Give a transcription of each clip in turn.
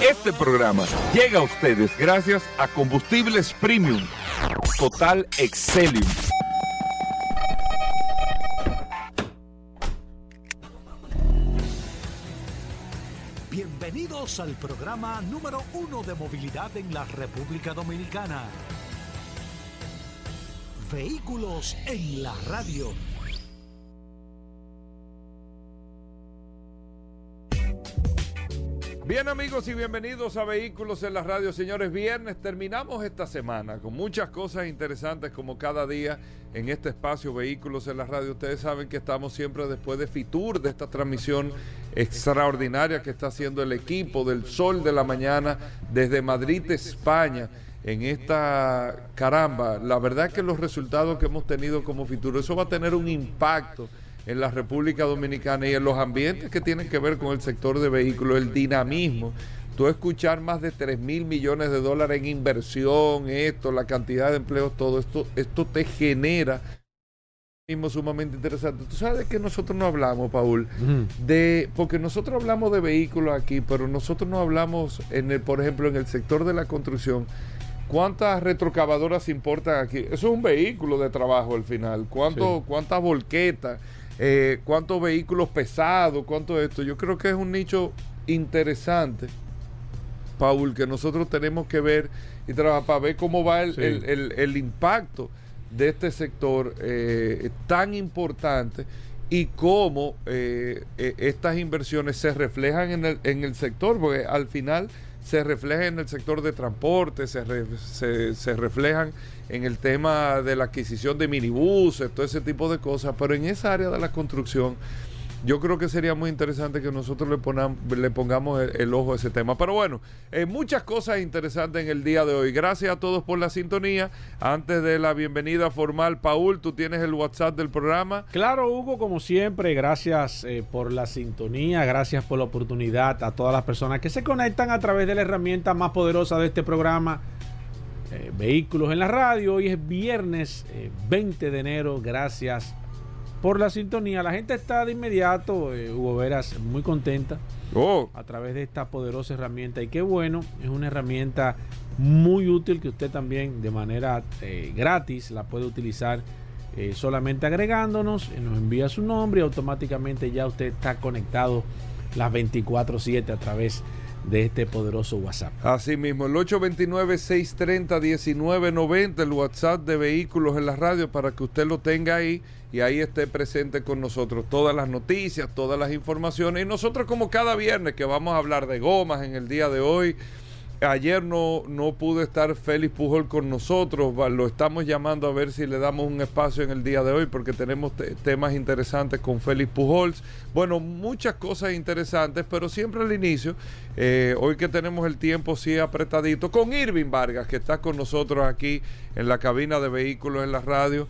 Este programa llega a ustedes gracias a Combustibles Premium Total Excelium. Bienvenidos al programa número uno de movilidad en la República Dominicana. Vehículos en la radio. Bien amigos y bienvenidos a Vehículos en la Radio. Señores, viernes terminamos esta semana con muchas cosas interesantes como cada día en este espacio Vehículos en la Radio. Ustedes saben que estamos siempre después de Fitur, de esta transmisión extraordinaria que está haciendo el equipo del Sol de la Mañana desde Madrid, España en esta caramba, la verdad que los resultados que hemos tenido como Fitur, eso va a tener un impacto en la República Dominicana y en los ambientes que tienen que ver con el sector de vehículos, el dinamismo. Tú escuchar más de 3 mil millones de dólares en inversión, esto, la cantidad de empleos, todo esto, esto te genera mismo sumamente interesante. Tú sabes de que nosotros no hablamos, Paul, de porque nosotros hablamos de vehículos aquí, pero nosotros no hablamos en el, por ejemplo, en el sector de la construcción. ¿Cuántas retrocavadoras importan aquí? Eso es un vehículo de trabajo al final. ¿Cuánto, ¿Cuántas volquetas? Eh, ¿Cuántos vehículos pesados? ¿Cuánto esto? Yo creo que es un nicho interesante, Paul, que nosotros tenemos que ver y trabajar para ver cómo va el, el, el, impacto de este sector eh, tan importante y cómo eh, estas inversiones se reflejan en el, en el sector, porque al final se refleja en el sector de transporte, se, se, se, reflejan en el tema de la adquisición de minibuses, todo ese tipo de cosas, pero en esa área de la construcción yo creo que sería muy interesante que nosotros le, pongamos el, ojo a ese tema. Pero bueno, eh, muchas cosas interesantes en el día de hoy. Gracias a todos por la sintonía. Antes de la bienvenida formal, Paul, tú tienes el WhatsApp del programa. Claro, Hugo, como siempre, gracias eh, por la sintonía, gracias por la oportunidad a todas las personas que se conectan a través de la herramienta más poderosa de este programa. Eh, vehículos en la radio. Hoy es viernes 20 de enero. Gracias por la sintonía. La gente está de inmediato, eh, Hugo Veras, muy contenta oh. a través de esta poderosa herramienta. Y qué bueno, es una herramienta muy útil que usted también de manera eh, gratis la puede utilizar eh, solamente agregándonos, nos envía su nombre y automáticamente ya usted está conectado las 24/7 a través de este poderoso WhatsApp. Así mismo, el 829-630-1990, el WhatsApp de vehículos en la radio para que usted lo tenga ahí y ahí esté presente con nosotros todas las noticias, todas las informaciones. Y nosotros como cada viernes que vamos a hablar de gomas en el día de hoy. Ayer no, no pudo estar Félix Pujol con nosotros, lo estamos llamando a ver si le damos un espacio en el día de hoy porque tenemos temas interesantes con Félix Pujols. Bueno, muchas cosas interesantes, pero siempre al inicio, eh, hoy que tenemos el tiempo sí apretadito, con Irving Vargas que está con nosotros aquí en la cabina de vehículos en la radio.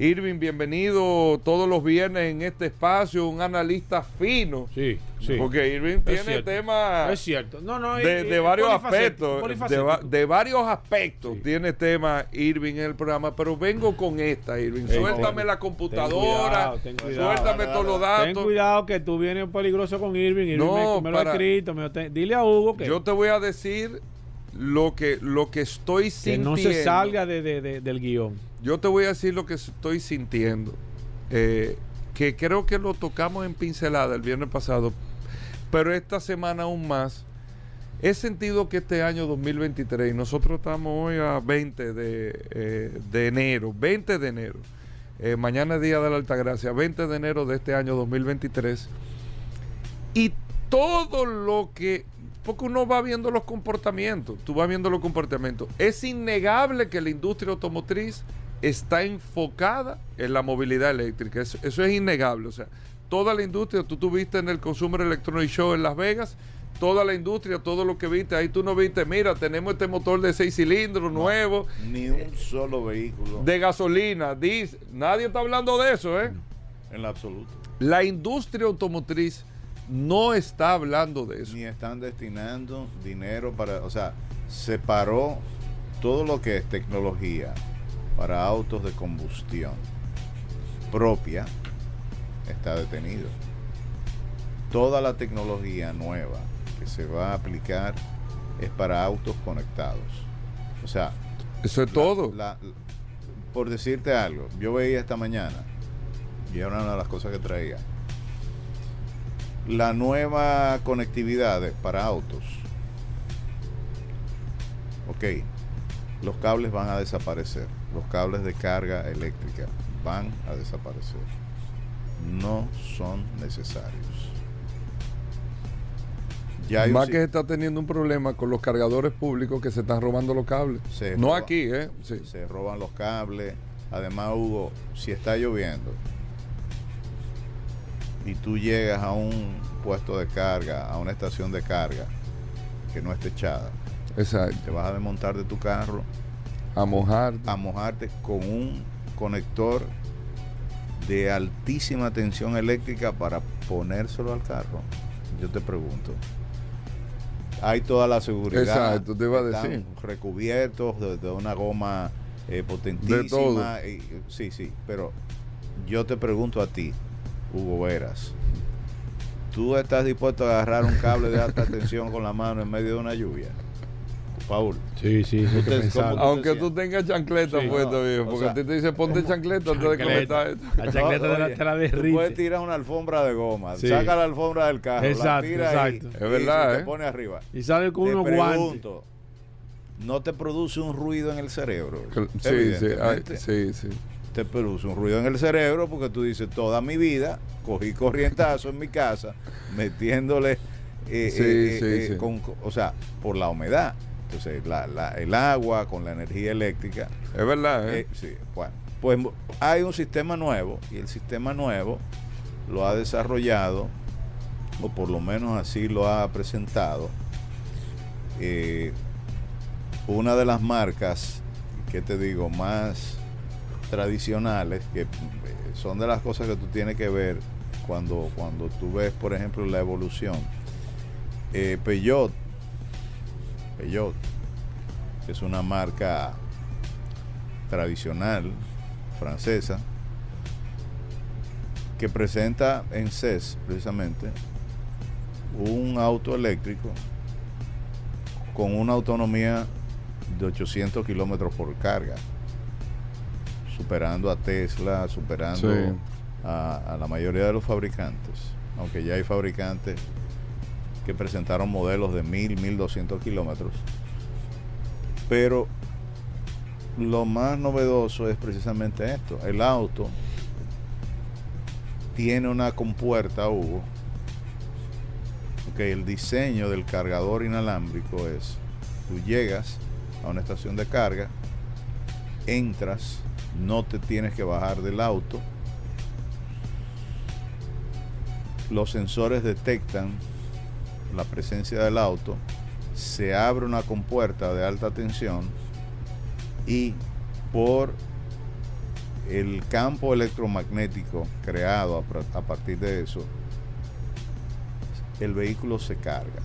Irving, bienvenido todos los viernes en este espacio, un analista fino. Sí, sí. Porque Irving tiene temas. Es cierto. No, no, de, varios aspectos. De, varios aspectos tiene tema Irving en el programa. Pero vengo con esta, Irving. Suéltame la computadora. suéltame todos los datos. Ten cuidado que tú vienes peligroso con Irving. Irving no, me, lo he escrito. dile a Hugo que. Yo te voy a decir lo que, lo que estoy sintiendo. Que no se salga de, del guion. Yo te voy a decir lo que estoy sintiendo. Eh, que creo que lo tocamos en pincelada el viernes pasado, pero esta semana aún más. He sentido que este año 2023, nosotros estamos hoy a 20 de, eh, de enero, 20 de enero, eh, mañana es Día de la Altagracia, 20 de enero de este año 2023, y todo lo que porque uno va viendo los comportamientos, tú vas viendo los comportamientos. Es innegable que la industria automotriz está enfocada en la movilidad eléctrica, eso, es innegable, o sea, toda la industria, tú tuviste en el Consumer Electronic Show en Las Vegas, toda la industria, todo lo que viste, ahí tú no viste, mira, tenemos este motor de seis cilindros nuevo. Ni un solo vehículo. De gasolina, dice, nadie está hablando de eso, ¿eh? En lo absoluto. La industria automotriz no está hablando de eso. Ni están destinando dinero para, o sea, separó todo lo que es tecnología para autos de combustión propia, está detenido. toda la tecnología nueva que se va a aplicar es para autos conectados. O sea, Eso es la- todo. la- por decirte algo, yo veía esta mañana, y era una de las cosas que traía, la nueva conectividad para autos. Ok, los cables van a desaparecer, los cables de carga eléctrica van a desaparecer. No son necesarios. Ya Más si- que se está teniendo un problema con los cargadores públicos que se están robando los cables. Se no aquí, ¿eh? Sí. se roban los cables. Además, Hugo, si está lloviendo y tú llegas a un puesto de carga, a una estación de carga que no esté echada, Exacto. te vas a desmontar de tu carro A mojar. a mojarte con un conector de altísima tensión eléctrica para ponérselo al carro. Yo te pregunto. Hay toda la seguridad. Exacto, te iba a están decir. recubiertos de, de una goma eh, potentísima. De todo. y- sí, sí, pero yo te pregunto a ti, Hugo Veras. ¿Tú estás dispuesto a agarrar un cable de alta tensión con la mano en medio de una lluvia? Paul. Sí, sí. ¿cómo- Aunque tú tengas chancleta Sí. puesta, No, viejo, porque a ti te dice ponte chancleta antes de comentar esto. La chancleta de la, Oye, te la Tú puedes derrite. tirar una alfombra de goma, Sí. saca la alfombra del carro, Exacto, la tira ahí, exacto. Es verdad, y se ¿eh? te pone arriba. Y sale con Te unos guantes. ¿no te produce un ruido en el cerebro? Sí, sí, ay, sí, sí. Te produce un ruido en el cerebro porque tú dices, toda mi vida cogí corrientazo en mi casa, metiéndole, eh, Sí, eh, sí, eh, sí. con- o sea, por la humedad. Entonces, la- la- el agua con la energía eléctrica Es verdad, sí, bueno, pues hay un sistema nuevo y el sistema nuevo lo ha desarrollado, o por lo menos así lo ha presentado, una de las marcas, que te digo, más tradicionales, que eh, son de las cosas que tú tienes que ver cuando, cuando tú ves, por ejemplo, la evolución. Eh, Peugeot, Peugeot, es una marca tradicional francesa que presenta en CES precisamente un auto eléctrico con una autonomía de 800 kilómetros por carga superando a Tesla superando Sí. a, a la mayoría de los fabricantes aunque ya hay fabricantes que presentaron modelos de 1000 1200 kilómetros pero lo más novedoso es precisamente esto. El auto tiene una compuerta, Hugo. Ok, el diseño del cargador inalámbrico es, tú llegas a una estación de carga, entras, no te tienes que bajar del auto, los sensores detectan la presencia del auto, se abre una compuerta de alta tensión y por el campo electromagnético creado a, partir de eso, el vehículo se carga.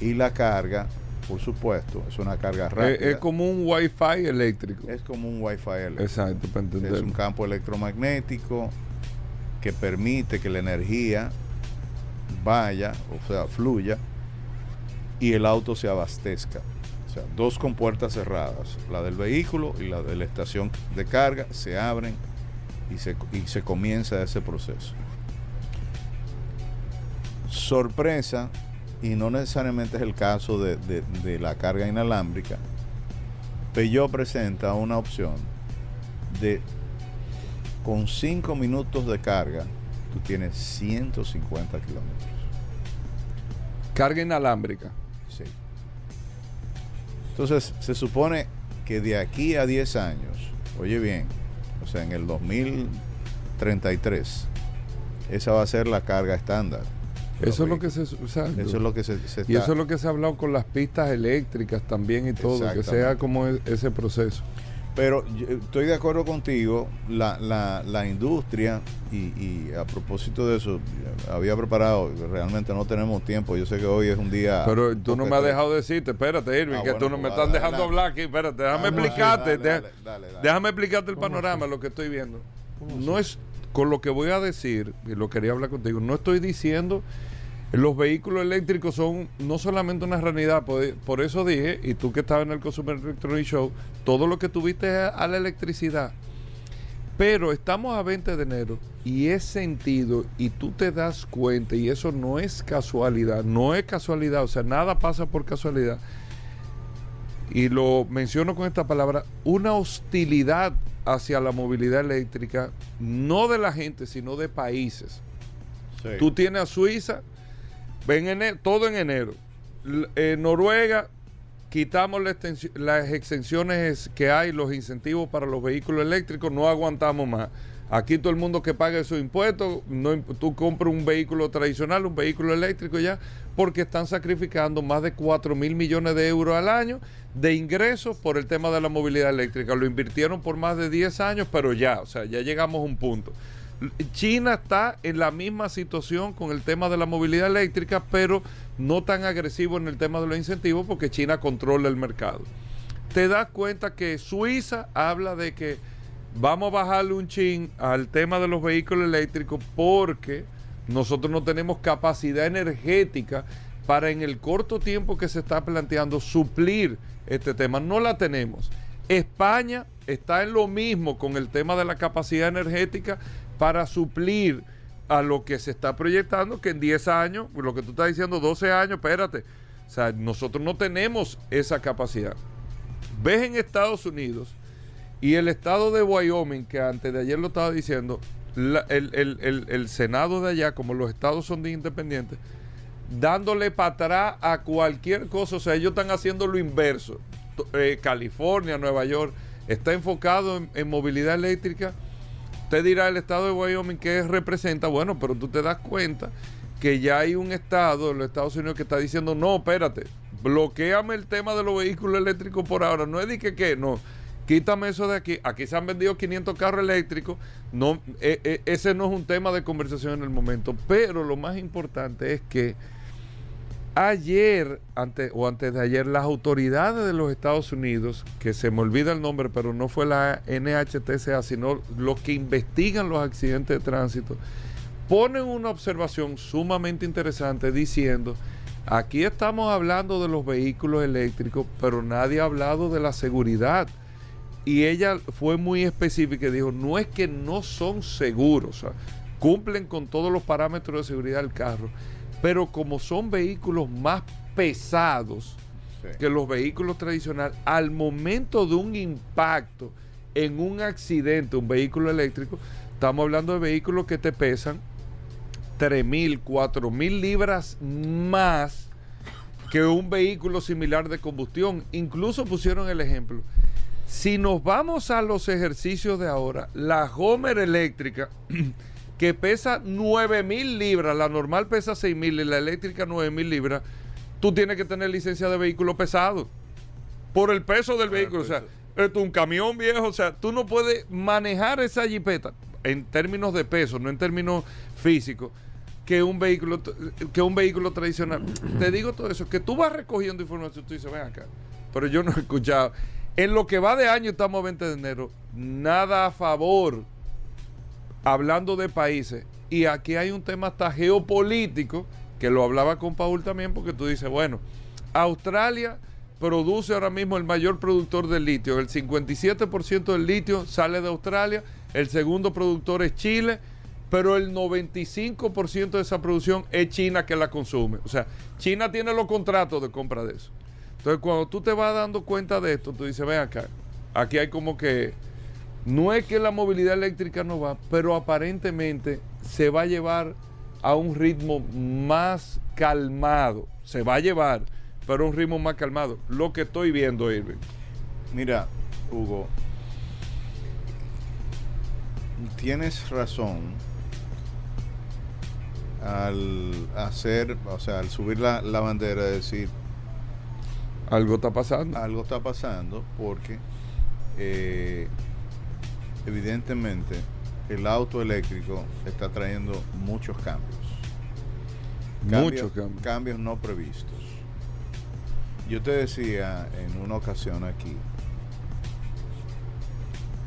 Y la carga, por supuesto, es una carga rápida. Es, es como un wifi eléctrico. Es como un wifi eléctrico. Exacto, para Es entender. un campo electromagnético que permite que la energía vaya, o sea, fluya, y el auto se abastezca. O sea, dos compuertas cerradas, la del vehículo y la de la estación de carga, se abren y se, y se comienza ese proceso. Sorpresa, y no necesariamente es el caso de, de- de la carga inalámbrica, Peugeot presenta una opción de con 5 minutos de carga, tú tienes 150 kilómetros. Carga inalámbrica. Sí. Entonces, se supone que de aquí a 10 años, oye bien, o sea, en el 2033, esa va a ser la carga estándar. Eso es lo que se... Eso es lo que se, se Y eso es lo que se ha hablado con las pistas eléctricas también y todo, que sea como e- ese proceso. Pero yo estoy de acuerdo contigo, la, la, la industria, y, y a propósito de eso, había preparado, realmente no tenemos tiempo, yo sé que hoy es un día... Pero tú no me has dejado decirte, espérate, Irving, Ah, que bueno, tú no me pues, estás dejando hablar aquí, espérate, déjame Ah, sí, explicarte, dale, dale, dale, dale. déjame explicarte el ¿Cómo panorama, lo que estoy viendo. ¿Cómo No es con lo que voy a decir, y lo quería hablar contigo, no estoy diciendo los vehículos eléctricos son no solamente una realidad, por, eso dije, y tú que estabas en el Consumer Electronic Show, todo lo que tuviste a la electricidad. Pero estamos a 20 de enero y es sentido y tú te das cuenta y eso no es casualidad, no es casualidad, o sea, nada pasa por casualidad. Y lo menciono con esta palabra, una hostilidad hacia la movilidad eléctrica, no de la gente, sino de países. Tú tienes a Suiza, ven enero, todo en enero. En Noruega, quitamos las exenciones que hay, los incentivos para los vehículos eléctricos, no aguantamos más. Aquí todo el mundo que pague sus impuestos, tú compras un vehículo tradicional, un vehículo eléctrico ya, porque están sacrificando más de 4 mil millones de euros al año de ingresos por el tema de la movilidad eléctrica. Lo invirtieron por más de 10 años, pero ya, o sea, ya llegamos a un punto. China está en la misma situación con el tema de la movilidad eléctrica, pero no tan agresivo en el tema de los incentivos porque China controla el mercado. Te das cuenta que Suiza habla de que vamos a bajarle un chin al tema de los vehículos eléctricos porque nosotros no tenemos capacidad energética para en el corto tiempo que se está planteando suplir este tema. No la tenemos. España está en lo mismo con el tema de la capacidad energética para suplir a lo que se está proyectando, que en 10 años, lo que tú estás diciendo, 12 años, espérate. O sea, nosotros no tenemos esa capacidad. Ves en Estados Unidos y el estado de Wyoming, que antes de ayer lo estaba diciendo, el, Senado de allá, como los estados son de independientes, dándole para atrás a cualquier cosa. O sea, ellos están haciendo lo inverso. Eh, California, Nueva York, está enfocado en, movilidad eléctrica. Usted dirá el estado de Wyoming que representa, bueno, pero tú te das cuenta que ya hay un estado en los Estados Unidos que está diciendo, no, espérate, bloqueame el tema de los vehículos eléctricos por ahora. No es de que, ¿qué? No quítame eso de aquí. Aquí se han vendido 500 carros eléctricos. No, e, e, ese no es un tema de conversación en el momento. Pero lo más importante es que ayer antes, o antes de ayer las autoridades de los Estados Unidos, que se me olvida el nombre, pero no fue la NHTSA, sino los que investigan los accidentes de tránsito, ponen una observación sumamente interesante diciendo, aquí estamos hablando de los vehículos eléctricos, pero nadie ha hablado de la seguridad y ella fue muy específica y dijo, no es que no son seguros, cumplen con todos los parámetros de seguridad del carro, pero como son vehículos más pesados que los vehículos tradicionales, al momento de un impacto en un accidente, un vehículo eléctrico, estamos hablando de vehículos que te pesan 3.000, 4.000 libras más que un vehículo similar de combustión. Incluso pusieron el ejemplo si nos vamos a los ejercicios de ahora, la Homer eléctrica, que pesa 9000 libras, la normal pesa 6000 y la eléctrica 9000 libras, tú tienes que tener licencia de vehículo pesado. Por el peso del vehículo. O sea, esto es un camión viejo. O sea, tú no puedes manejar esa jipeta en términos de peso, no en términos físicos, que un vehículo, que un vehículo tradicional. Te digo todo eso, que tú vas recogiendo información, tú dices, ven acá. Pero yo no he escuchado. En lo que va de año, estamos 20 de enero, nada a favor, hablando de países. Y aquí hay un tema hasta geopolítico, que lo hablaba con Paul también, porque tú dices, bueno, Australia produce ahora mismo el mayor productor de litio. El 57% del litio sale de Australia, el segundo productor es Chile, pero el 95% de esa producción es China que la consume. O sea, China tiene los contratos de compra de eso. Entonces, cuando tú te vas dando cuenta de esto, tú dices, ven acá, aquí hay como que, no es que la movilidad eléctrica no va, pero aparentemente se va a llevar a un ritmo más calmado. Se va a llevar, pero a un ritmo más calmado. Lo que estoy viendo, Irving. Mira, Hugo, tienes razón al hacer, o sea, al subir la, la bandera, de decir, algo está pasando. Algo está pasando porque eh, evidentemente el auto eléctrico está trayendo muchos cambios. muchos cambios. Cambios no previstos. Yo te decía en una ocasión aquí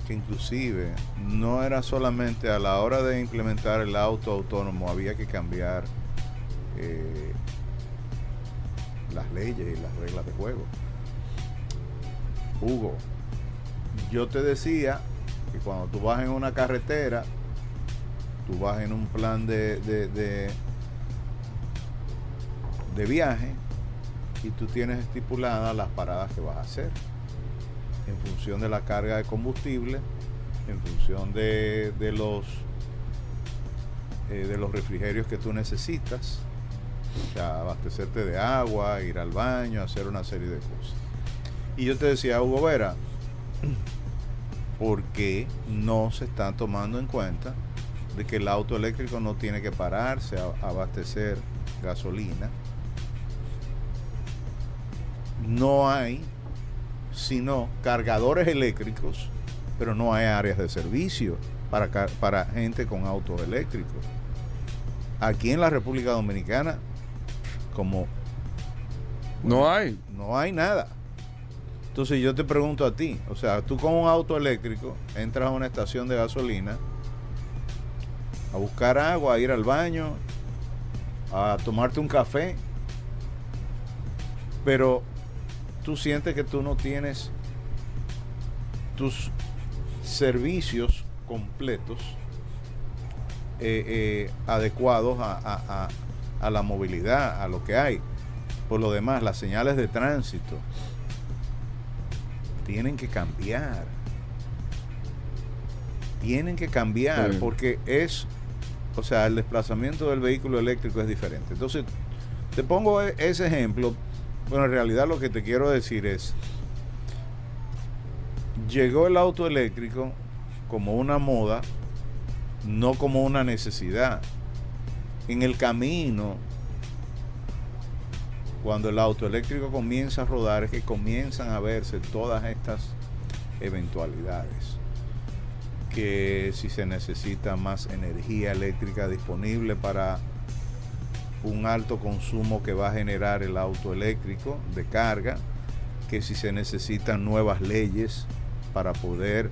que inclusive no era solamente a la hora de implementar el auto autónomo, había que cambiar eh, las leyes y las reglas de juego. Hugo, yo te decía que cuando tú vas en una carretera, tú vas en un plan de, de, viaje y tú tienes estipuladas las paradas que vas a hacer en función de la carga de combustible, en función de, de los eh, de los refrigerios que tú necesitas, o sea, abastecerte de agua, ir al baño, hacer una serie de cosas. Y yo te decía, Hugo Vera, ¿por qué no se están tomando en cuenta de que el auto eléctrico no tiene que pararse a, abastecer gasolina? No hay sino cargadores eléctricos, pero no hay áreas de servicio para, para gente con autos eléctricos. Aquí en la República Dominicana, como No hay. no hay nada. Entonces yo te pregunto a ti, o sea, tú con un auto eléctrico entras a una estación de gasolina a buscar agua, a ir al baño, a tomarte un café, pero tú sientes que tú no tienes tus servicios completos eh, eh, adecuados a, a- a- a la movilidad, a lo que hay. Por lo demás, las señales de tránsito tienen que cambiar. Tienen que cambiar Sí. porque es, o sea, el desplazamiento del vehículo eléctrico es diferente. Entonces, te pongo e- ese ejemplo, bueno, en realidad lo que te quiero decir es, llegó el auto eléctrico como una moda, no como una necesidad. En el camino, cuando el auto eléctrico comienza a rodar, es que comienzan a verse todas estas eventualidades. Que si se necesita más energía eléctrica disponible para un alto consumo que va a generar el auto eléctrico de carga, que si se necesitan nuevas leyes para poder,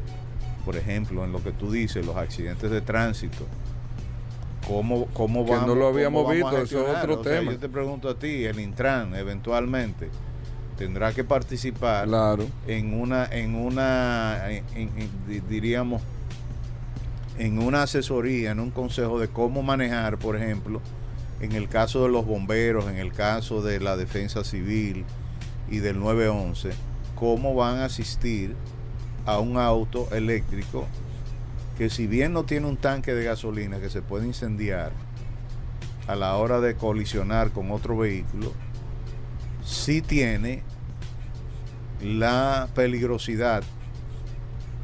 por ejemplo, en lo que tú dices, los accidentes de tránsito, ¿cómo, cómo Que no vamos, lo habíamos vamos visto, eso es otro O sea, tema. yo te pregunto a ti, el Intran eventualmente tendrá que participar Claro. en una, en una, en- en- en- di- diríamos, en una asesoría, en un consejo de cómo manejar, por ejemplo, en el caso de los bomberos, en el caso de la defensa civil y del 911, cómo van a asistir a un auto eléctrico que si bien no tiene un tanque de gasolina que se puede incendiar a la hora de colisionar con otro vehículo, sí tiene la peligrosidad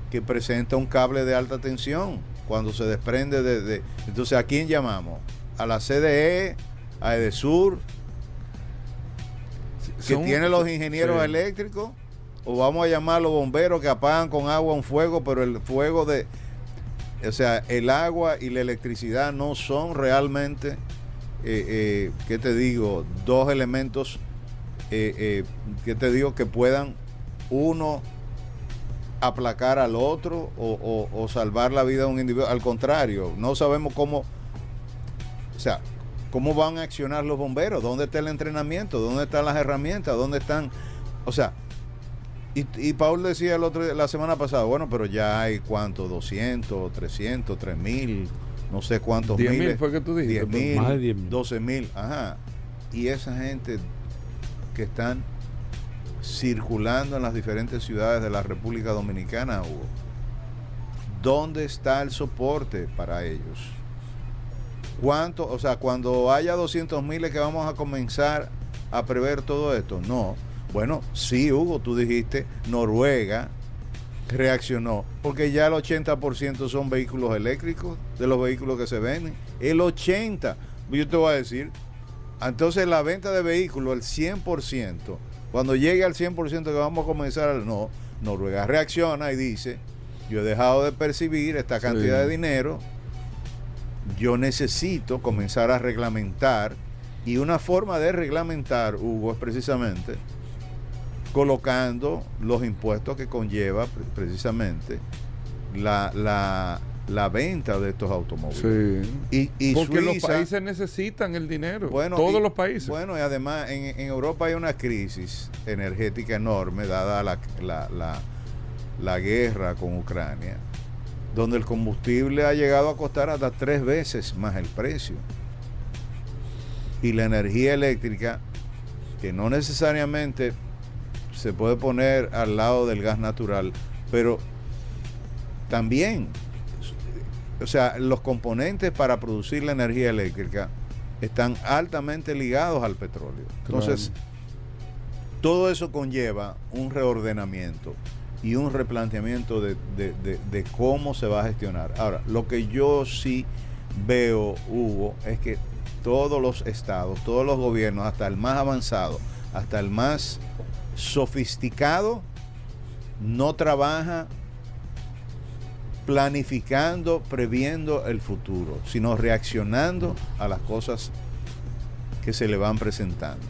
que presenta un cable de alta tensión cuando se desprende de, de- entonces a quién llamamos a la CDE a Edesur que Son- tiene los ingenieros sí. eléctricos o vamos a llamar a los bomberos que apagan con agua un fuego pero el fuego de o sea el agua y la electricidad no son realmente eh, eh, qué te digo dos elementos eh, eh, que te digo que puedan uno aplacar al otro o salvar la vida de un individuo. Al contrario, no sabemos cómo, o sea, cómo van a accionar los bomberos, dónde está el entrenamiento, dónde están las herramientas, dónde están, o sea, y, y Paul decía el otro, la semana pasada, bueno, pero ya hay cuánto, 200, 300, 3000, no sé cuántos 10.000 miles. fue que tú dijiste, 10 mil, Más de 10.000. 12 mil, ajá. Y esa gente que están circulando en las diferentes ciudades de la República Dominicana, Hugo, ¿dónde está el soporte para ellos? ¿Cuánto? O sea, cuando haya 200 mil que vamos a comenzar a prever todo esto. No. Bueno, sí, Hugo, tú dijiste, Noruega reaccionó, porque ya el 80% son vehículos eléctricos de los vehículos que se venden. El 80%, yo te voy a decir, entonces la venta de vehículos, el 100%, cuando llegue al 100% que vamos a comenzar, no, Noruega reacciona y dice, yo he dejado de percibir esta Sí. cantidad de dinero, yo necesito comenzar a reglamentar y una forma de reglamentar, Hugo, es precisamente colocando los impuestos que conlleva pre- precisamente la, la, la venta de estos automóviles. Sí. Y, y Porque los países necesitan el dinero. Bueno, Todos y- los países. Bueno, y además en, en Europa hay una crisis energética enorme dada la, la, la, la guerra con Ucrania, donde el combustible ha llegado a costar hasta tres veces más el precio. Y la energía eléctrica, que no necesariamente se puede poner al lado del gas natural, pero también, o sea, los componentes para producir la energía eléctrica están altamente ligados al petróleo. Entonces, todo eso conlleva un reordenamiento y un replanteamiento de, de- de- de cómo se va a gestionar. Ahora, lo que yo sí veo, Hugo, es que todos los estados, todos los gobiernos, hasta el más avanzado, hasta el más sofisticado, no trabaja planificando, previendo el futuro, sino reaccionando a las cosas que se le van presentando.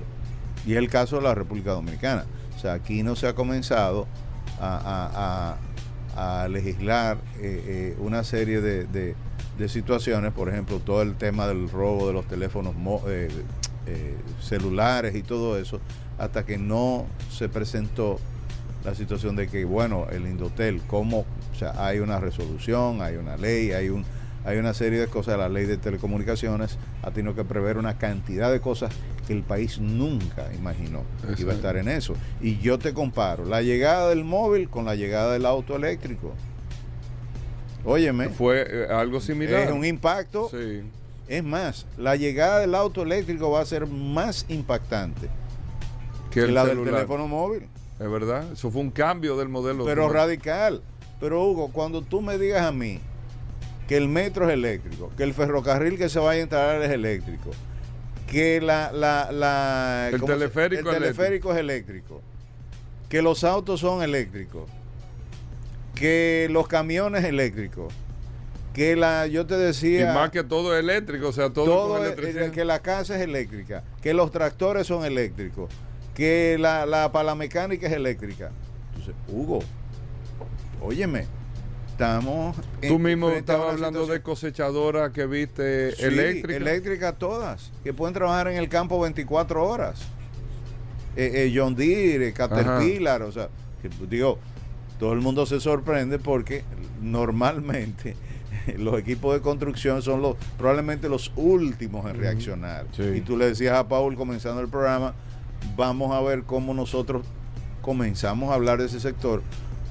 Y es el caso de la República Dominicana. O sea, aquí no se ha comenzado a, legislar eh, eh, una serie de, situaciones, por ejemplo, todo el tema del robo de los teléfonos eh, eh, celulares y todo eso, hasta que no se presentó la situación de que, bueno, el Indotel, como, o sea, hay una resolución, hay una ley, hay un hay una serie de cosas, la ley de telecomunicaciones ha tenido que prever una cantidad de cosas que el país nunca imaginó que iba a Exacto. estar en eso. Y yo te comparo la llegada del móvil con la llegada del auto eléctrico. Óyeme, Fue eh, algo similar. es un impacto. Sí. Es más, la llegada del auto eléctrico va a ser más impactante Que el la celular. del teléfono móvil. Es verdad. Eso fue un cambio del modelo. pero de- radical. Pero Hugo, cuando tú me digas a mí que el metro es eléctrico, que el ferrocarril que se vaya a instalar es eléctrico, que la, la, la- El ¿cómo se- teleférico el eléctrico. teleférico es eléctrico, que los autos son eléctricos, que los camiones eléctricos, que la, yo te Y decía, más que todo eléctrico, o sea, todo, todo con es- que la casa es eléctrica, que los tractores son eléctricos, que la, la palamecánica es eléctrica. Entonces, Hugo, óyeme, estamos... Tú mismo estabas hablando de cosechadoras que viste Sí, eléctricas. eléctricas todas, que pueden trabajar en el campo 24 horas. Eh, eh, John Deere, Caterpillar, o sea, que, digo, todo el mundo se sorprende porque normalmente los equipos de construcción son los probablemente los últimos en reaccionar. Sí. Y tú le decías a Paul comenzando el programa, vamos a ver cómo nosotros comenzamos a hablar de ese sector,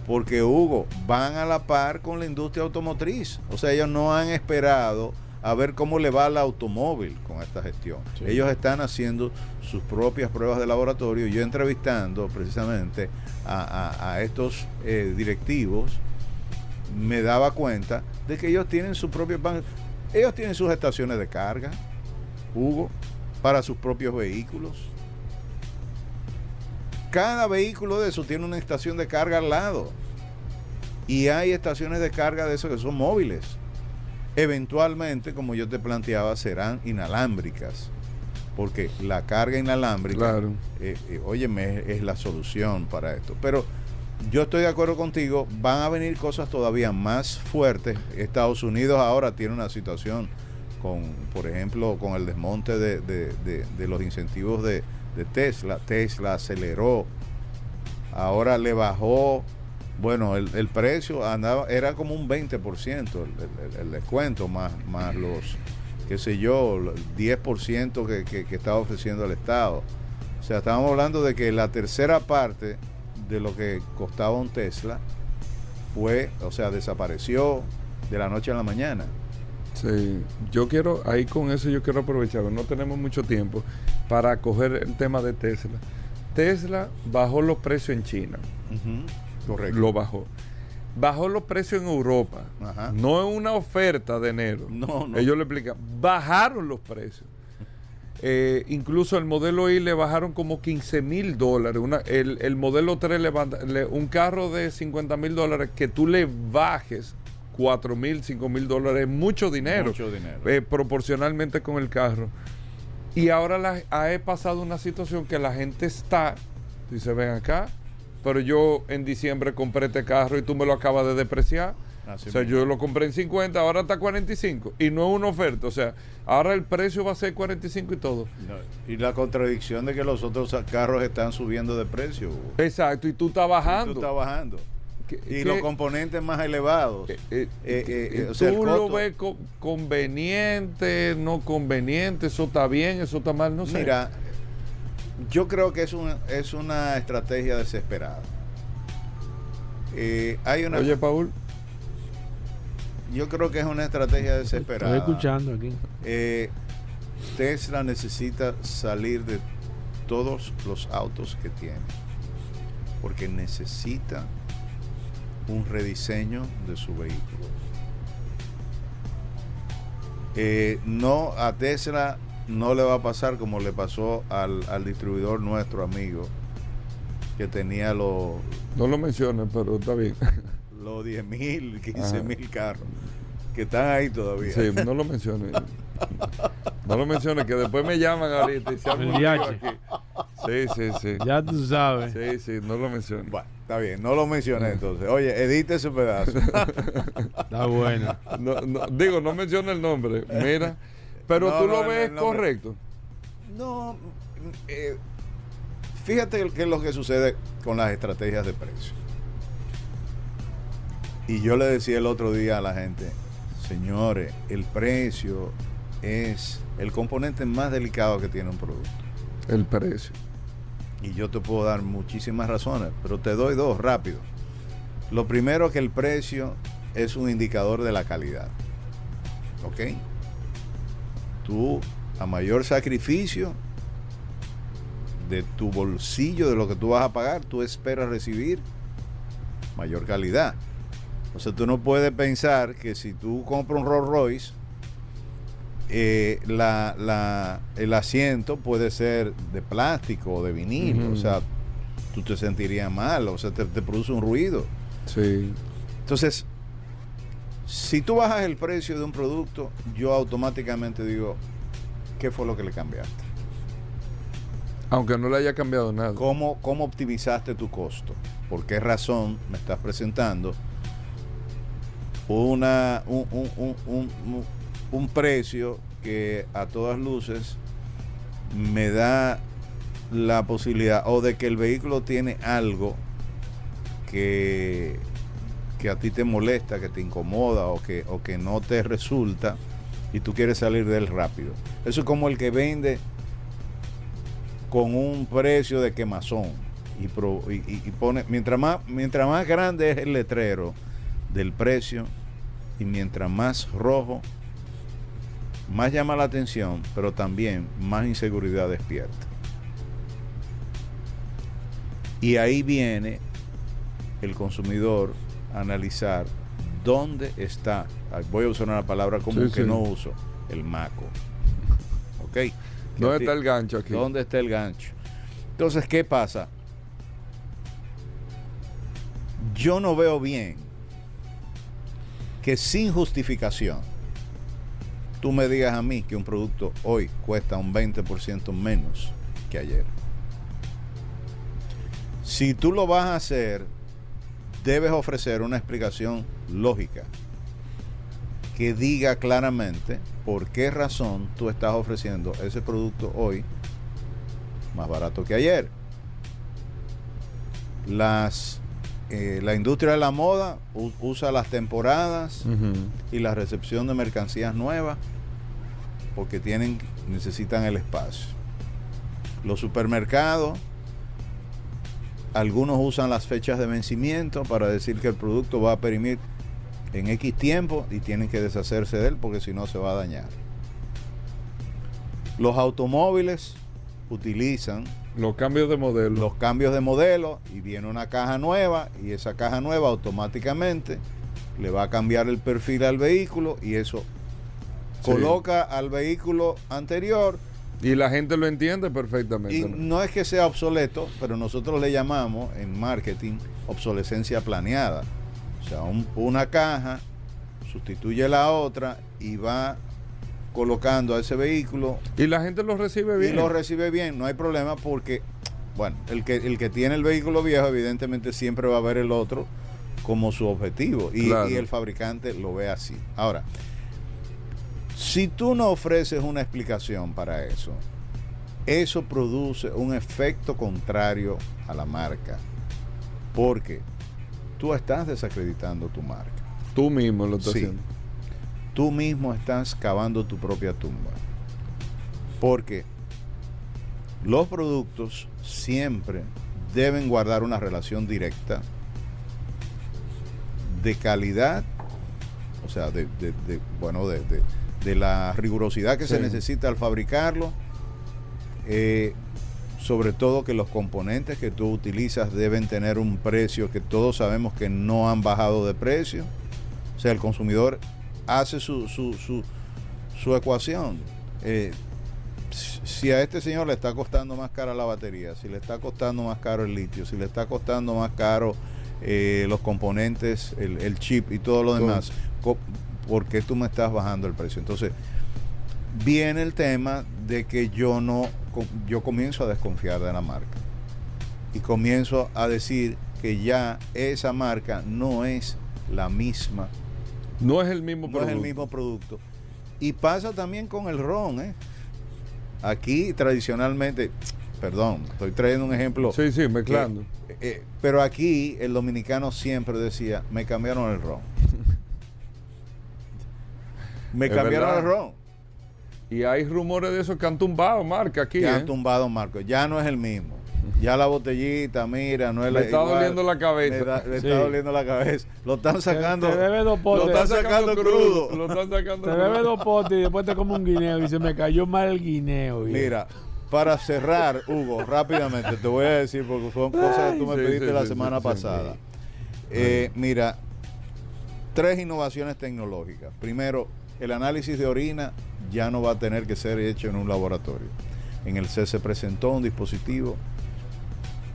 porque Hugo, van a la par con la industria automotriz. O sea, ellos no han esperado a ver cómo le va al automóvil con esta gestión. Sí. Ellos están haciendo sus propias pruebas de laboratorio. Yo entrevistando precisamente a, a- a estos eh, directivos, me daba cuenta de que ellos tienen su propio ban- ellos tienen sus estaciones de carga, Hugo, para sus propios vehículos. Cada vehículo de eso tiene una estación de carga al lado. Y hay estaciones de carga de esos que son móviles. Eventualmente, como yo te planteaba, serán inalámbricas. Porque la carga inalámbrica, Claro. eh, eh, óyeme, es, es la solución para esto. Pero yo estoy de acuerdo contigo, van a venir cosas todavía más fuertes. Estados Unidos ahora tiene una situación con, por ejemplo, con el desmonte de, de- de- de los incentivos de, de Tesla. Tesla aceleró, ahora le bajó, bueno, el, el precio andaba, era como un 20% el, el- descuento, más, más los, qué sé yo, el 10% que, que, que estaba ofreciendo el Estado. O sea, estábamos hablando de que la tercera parte de lo que costaba un Tesla fue, o sea, desapareció de la noche a la mañana. Sí, yo quiero, ahí con eso yo quiero aprovechar, no tenemos mucho tiempo para coger el tema de Tesla. Tesla bajó los precios en China, Correcto. lo bajó. Bajó los precios en Europa, Ajá. no es una oferta de enero. No, no. Ellos le explican, bajaron los precios. Eh, incluso el modelo I le bajaron como 15 mil dólares. Una- el, el modelo 3, le, le- un carro de 50 mil dólares, que tú le bajes 4 mil, 5 mil dólares, es mucho dinero. Mucho dinero. eh, proporcionalmente con el carro. Y ahora la, ha pasado una situación que la gente está, dice, ven acá, pero yo en diciembre compré este carro y tú me lo acabas de depreciar. Así o sea, yo lo compré en 50, ahora está 45 y no es una oferta. O sea, ahora el precio va a ser 45 y todo. No, Y la contradicción de que los otros carros están subiendo de precio. Hugo. Exacto, y tú estás bajando. Tú estás bajando. ¿Qué- Y los componentes más elevados. eh, eh, Eh, eh, o sea, el tú lo ves co- conveniente, no conveniente, eso está bien, eso está mal, no sé. Mira, yo creo que es una, es una estrategia desesperada. Eh, hay una, Oye, Paul, yo creo que es una estrategia desesperada. Estoy escuchando aquí. Eh, Tesla necesita salir de todos los autos que tiene, porque necesita un rediseño de su vehículo. Eh, no a Tesla no le va a pasar como le pasó al, al distribuidor nuestro amigo que tenía los no lo menciones, pero está bien. los 10 mil, 15 Ajá. mil carros que están ahí todavía. Sí, no lo menciones. No lo menciones, que después me llaman ahorita y se aquí. Sí, sí, sí. Ya tú sabes. Sí, sí, no lo menciones. Bueno, está bien, no lo mencioné entonces. Oye, edite ese pedazo. Está bueno. No, no, digo, no menciona el nombre. Mira, pero No, tú no, lo ves correcto. no, eh, fíjate qué es lo que sucede con las estrategias de precio. Y yo le decía el otro día a la gente, señores, el precio es el componente más delicado que tiene un producto. El precio. Y yo te puedo dar muchísimas razones, pero te doy dos rápido. Lo primero que el precio es un indicador de la calidad. ¿Ok? Tú, a mayor sacrificio de tu bolsillo, de lo que tú vas a pagar, tú esperas recibir mayor calidad. O sea, tú no puedes pensar que si tú compras un Rolls Royce, eh, la, la- el asiento puede ser de plástico o de vinilo. O sea, tú te sentirías mal, o sea, te, te produce un ruido. Sí. Entonces, si tú bajas el precio de un producto, yo automáticamente digo, ¿qué fue lo que le cambiaste? Aunque no le haya cambiado nada. ¿Cómo, cómo optimizaste tu costo? ¿Por qué razón me estás presentando una, un, un- un- un- un- precio que a todas luces me da la posibilidad o de que el vehículo tiene algo que, que a ti te molesta, que te incomoda o que, o que no te resulta y tú quieres salir de él rápido? Eso es como el que vende con un precio de quemazón y, pro- y pone mientras más mientras más grande es el letrero del precio y mientras más rojo más llama la atención pero también más inseguridad despierta y ahí viene el consumidor a analizar dónde está voy a usar una palabra común Sí, que sí. no uso el maco ok ¿Dónde está el gancho aquí? ¿Dónde está el gancho? Entonces, ¿qué pasa? Yo no veo bien que sin justificación tú me digas a mí que un producto hoy cuesta un 20% menos que ayer. Si tú lo vas a hacer, debes ofrecer una explicación lógica que diga claramente por qué razón tú estás ofreciendo ese producto hoy más barato que ayer. Las, eh, la industria de la moda usa las temporadas y la recepción de mercancías nuevas porque tienen, necesitan el espacio. Los supermercados, algunos usan las fechas de vencimiento para decir que el producto va a perimir en X tiempo y tienen que deshacerse de él porque si no se va a dañar. Los automóviles utilizan Los cambios de modelo. los cambios de modelo y viene una caja nueva y esa caja nueva automáticamente le va a cambiar el perfil al vehículo y eso Sí. coloca al vehículo anterior Y la gente lo entiende perfectamente. y ¿no? no es que sea obsoleto, pero nosotros le llamamos en marketing obsolescencia planeada. O sea, un- una caja sustituye la otra y va colocando a ese vehículo Y la gente lo recibe y bien. lo recibe bien, no hay problema porque, bueno, el que, el que tiene el vehículo viejo evidentemente siempre va a ver el otro como su objetivo y, Claro. y el fabricante lo ve así. Ahora, si tú no ofreces una explicación para eso, eso produce un efecto contrario a la marca, porque tú estás desacreditando tu marca. Tú mismo lo estás Sí. haciendo. Tú mismo estás cavando tu propia tumba. Porque los productos siempre deben guardar una relación directa de calidad, o sea, de, de- de- bueno, de, de- la rigurosidad que se necesita al fabricarlo, eh, sobre todo que los componentes que tú utilizas deben tener un precio que todos sabemos que no han bajado de precio. O sea, el consumidor hace su, su, su, su ecuación. Eh, si a este señor le está costando más cara la batería, si le está costando más caro el litio, si le está costando más caro eh, los componentes, el, el chip y todo lo demás, ¿por qué tú me estás bajando el precio? Entonces, viene el tema de que yo no, yo comienzo a desconfiar de la marca y comienzo a decir que ya esa marca no es la misma No es el mismo no es el producto. mismo producto. Y pasa también con el ron, ¿eh? Aquí tradicionalmente, perdón, estoy trayendo un ejemplo. Sí, sí, mezclando. eh, pero aquí el dominicano siempre decía, me cambiaron el ron. me Es cambiaron verdad. el ron. Y hay rumores de eso que han tumbado marca aquí. Que ¿eh? han tumbado Marco. Ya no es el mismo. Ya la botellita, mira, no es Me la está igual. doliendo la cabeza. Me, da- me Sí. está doliendo la cabeza. Lo están sacando. Te, bebe dos Lo potes. están sacando crudo. Lo están sacando Te crudo. bebe dos potes y después te come un guineo y se me cayó mal el guineo. viejo. Mira, para cerrar, Hugo, rápidamente te voy a decir porque son cosas que tú me Sí, pediste sí, la sí, semana sí, sí. pasada. Eh, mira, tres innovaciones tecnológicas. Primero, el análisis de orina ya no va a tener que ser hecho en un laboratorio. En el C se presentó un dispositivo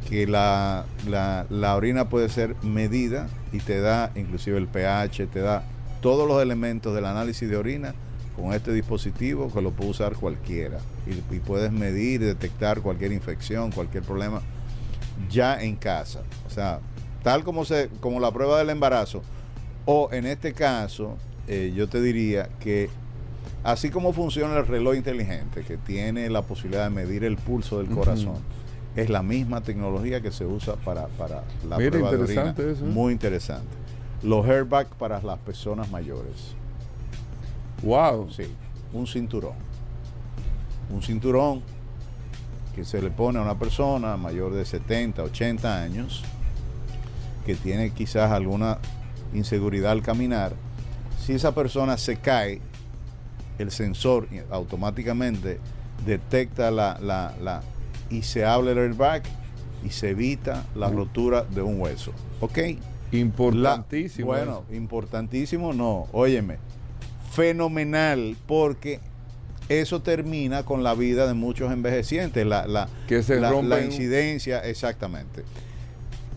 que la, la- la orina puede ser medida y te da inclusive el pH, te da todos los elementos del análisis de orina con este dispositivo que lo puede usar cualquiera. Y, y puedes medir y detectar cualquier infección, cualquier problema ya en casa. O sea, tal como, se, como la prueba del embarazo. O en este caso, eh, yo te diría que así como funciona el reloj inteligente que tiene la posibilidad de medir el pulso del corazón, es la misma tecnología que se usa para, para la Mira, prueba de orina. interesante eso, ¿eh? Muy interesante. Los airbags para las personas mayores. Wow. Sí, un cinturón. Un cinturón que se le pone a una persona mayor de 70, 80 años, que tiene quizás alguna inseguridad al caminar. Si esa persona se cae, el sensor automáticamente detecta la, la, la y se abre el airbag y se evita la Mm. rotura de un hueso. ¿Ok? La- Importantísimo. bueno, importantísimo no. Óyeme, fenomenal porque eso termina con la vida de muchos envejecientes, la, la, Que se la, la incidencia, exactamente.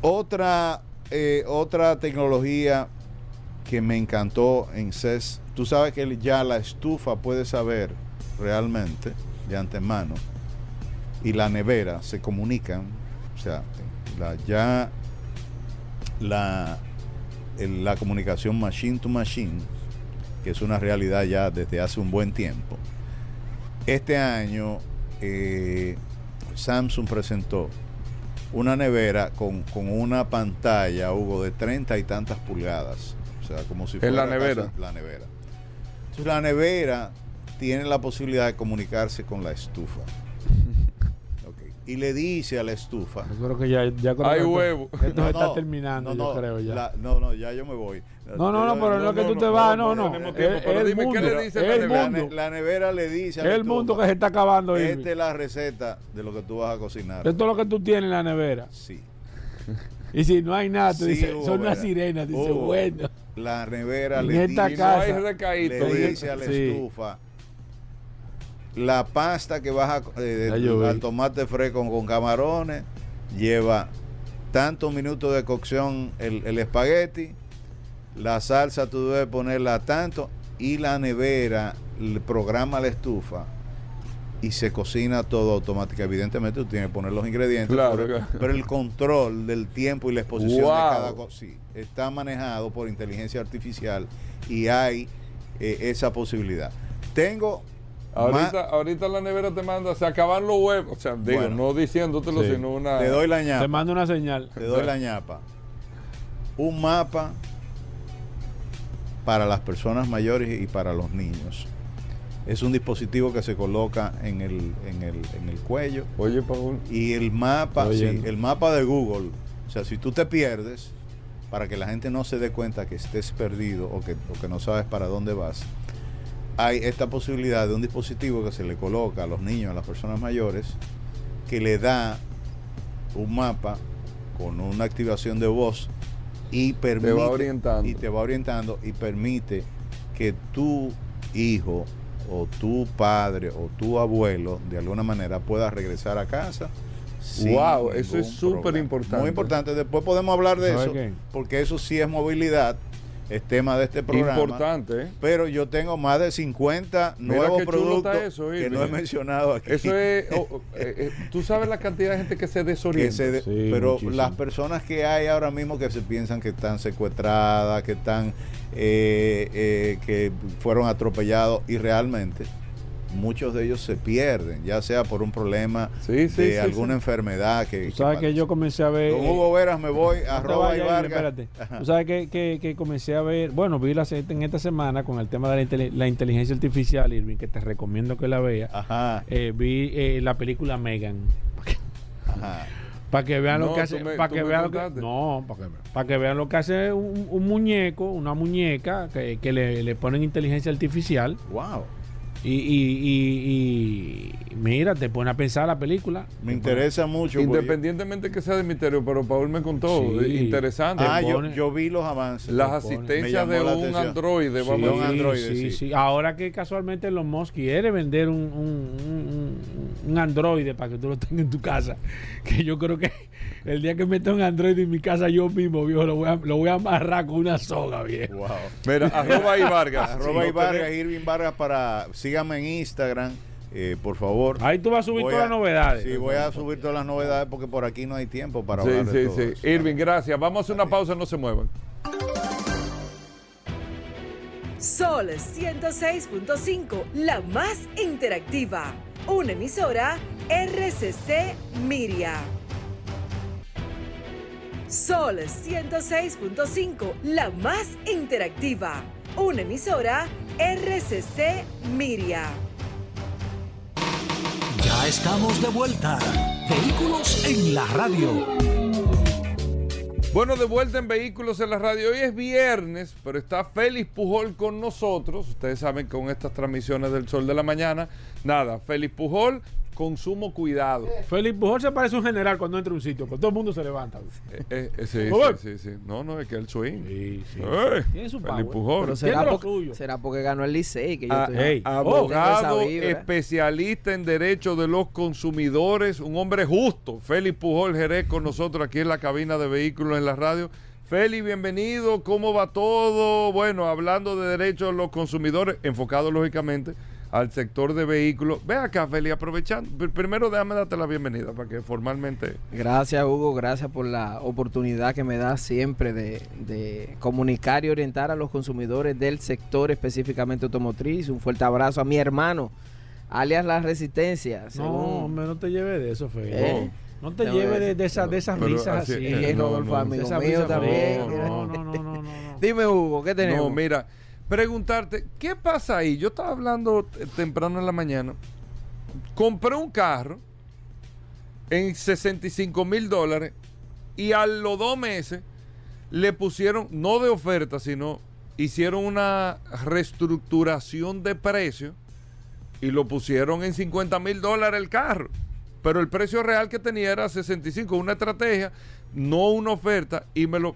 Otra, eh, otra tecnología que me encantó en CES, tú sabes que ya la estufa puede saber realmente de antemano y la nevera se comunican, o sea, la, ya la, la comunicación machine to machine, que es una realidad ya desde hace un buen tiempo. Este año eh, Samsung presentó una nevera con, con una pantalla, Hugo, de treinta y tantas pulgadas. O sea, como si ¿En fuera la nevera? La nevera. Entonces la nevera tiene la posibilidad de comunicarse con la estufa. Y le dice a la estufa, Yo creo que ya, ya creo Hay que esto- huevo. Esto se está no, terminando, no, yo no, creo ya. la- no, no, ya yo me voy. no, no, no, pero no, es que tú te vas, no, no. tiempo, pero el dime, ¿qué mundo, le dice la el nevera? La, ne- mundo, la nevera le dice a la el mundo que se está acabando. Irving. Esta es la receta de lo que tú vas a cocinar. Esto es lo que tú tienes en la nevera. Sí. Y si no hay nada, tú Sí, dices, Hugo son Vera. sirenas. Dice, Hugo, bueno. La nevera le dice, no hay recaíto. le dice a la estufa la pasta que vas a eh, al tomate fresco con, camarones lleva tantos minutos de cocción el, el espagueti la salsa tú debes ponerla tanto y la nevera programa la estufa y se cocina todo automático. Evidentemente tú tienes que poner los ingredientes, Claro, pero, claro. pero el control del tiempo y la exposición Wow. de cada cosa sí, está manejado por inteligencia artificial y hay eh, esa posibilidad. Tengo Ahorita, ma- ahorita la nevera te manda, se acaban los huevos. O sea, digo, Bueno. no diciéndotelo, Sí. sino una. te doy la ñapa. Te mando una señal. Te doy la ñapa. Un mapa para las personas mayores y para los niños. Es un dispositivo que se coloca en el, en el, en el cuello Oye, Paul. y el mapa, sí, el mapa de Google. O sea, si tú te pierdes, para que la gente no se dé cuenta que estés perdido o que, o que no sabes para dónde vas, hay esta posibilidad de un dispositivo que se le coloca a los niños, a las personas mayores, que le da un mapa con una activación de voz y permite va orientando. y te va orientando y permite que tu hijo o tu padre o tu abuelo de alguna manera pueda regresar a casa. Wow, eso es súper importante. Muy importante. Después podemos hablar de ¿Sabe eso, qué? porque eso sí es movilidad, es tema de este programa. Importante, ¿eh? Pero yo tengo más de 50 Mira nuevos productos eso, que no he mencionado aquí. Eso es. oh, oh, eh, eh, Tú sabes la cantidad de gente que se Que desorienta. se de- Sí, pero muchísimo. las personas que hay ahora mismo que se piensan que están secuestradas, que están eh, eh, que fueron atropellados y realmente muchos de ellos se pierden, ya sea por un problema Sí, sí, de sí, alguna sí. enfermedad que, Tú sabes que yo comencé a ver. Con eh, Hugo Veras me voy no arroba y Vargas. Tú sabes que, que- que comencé a ver, bueno, vi la, en esta semana con el tema de la, la inteligencia artificial, Irving, que te recomiendo que la veas. Ajá, Eh, vi eh, la película Megan. ajá. Para que vean No, lo que hace. me- Para que me vean lo que. No, para que, para que vean lo que hace un, un muñeco, una muñeca, que, que le, le ponen inteligencia artificial. Wow. Y, y, y, y mira, te pone a pensar la película. Me interesa mucho. porque- Independientemente que sea de misterio, pero Paul me contó. Sí. eh, Interesante. Ah, yo, pone- yo vi los avances. Las asistencias de la un atención. androide, Sí, vamos a un androide, sí, sí. sí. Ahora que casualmente Elon Musk quiere vender un, un, un- un androide para que tú lo tengas en tu casa, que yo creo que el día que meta un androide en mi casa yo mismo, viejo, lo voy a, lo voy a amarrar con una soga, viejo. Wow. Mira, arroba y Vargas. Arroba Sí, y Vargas, Irving Vargas para síganme en Instagram, eh, por favor. Ahí tú vas a subir Voy todas a- las novedades. Sí, voy a subir todas las novedades porque por aquí no hay tiempo para Sí, hablar de sí, todo sí. eso. Irving, gracias. Vamos a hacer una pausa, no se muevan. Sol 106.5, la más interactiva. Una emisora RCC Miria. Sol 106.5, la más interactiva. Una emisora RCC Miria. Ya estamos de vuelta. Vehículos en la radio. Bueno, de vuelta en Vehículos en la Radio. Hoy es viernes, pero está Félix Pujol con nosotros. Ustedes saben que con estas transmisiones del Sol de la Mañana, nada, Félix Pujol, consumo cuidado. Félix Pujol se parece a un general cuando entra a un sitio, que todo el mundo se levanta. Eh, eh, eh, sí, sí, sí, sí. No, no, es que el swing. Sí, sí. Eh, Tiene su Félix power. Pujol. Pero será lo porque, suyo. será porque ganó el Licey que yo A- estoy abogado, especialista en derechos de los consumidores, un hombre justo. Félix Pujol Jerez con nosotros aquí en la cabina de vehículos en la radio. Félix, bienvenido. ¿Cómo va todo? Bueno, hablando de derechos de los consumidores, enfocado lógicamente al sector de vehículos. Ve acá, Félix, aprovechando. Pr- Primero déjame darte la bienvenida para que formalmente... Gracias Hugo, gracias por la oportunidad que me da siempre de, de comunicar y orientar a los consumidores del sector específicamente automotriz. Un fuerte abrazo a mi hermano, alias La Resistencia. No, hombre, no te lleves de eso, Félix. Eh. No te No, lleves de, de esas, de esas risas así- eh, no, no, amigo Esas mío también. No, no, no, no, no, no. Dime Hugo, ¿qué tenemos? No, mira, preguntarte, ¿qué pasa ahí? Yo estaba hablando temprano en la mañana. Compré un carro en 65 mil dólares y a los dos meses le pusieron, no de oferta, sino hicieron una reestructuración de precio y lo pusieron en 50 mil dólares el carro. Pero el precio real que tenía era 65, una estrategia, no una oferta, y me lo,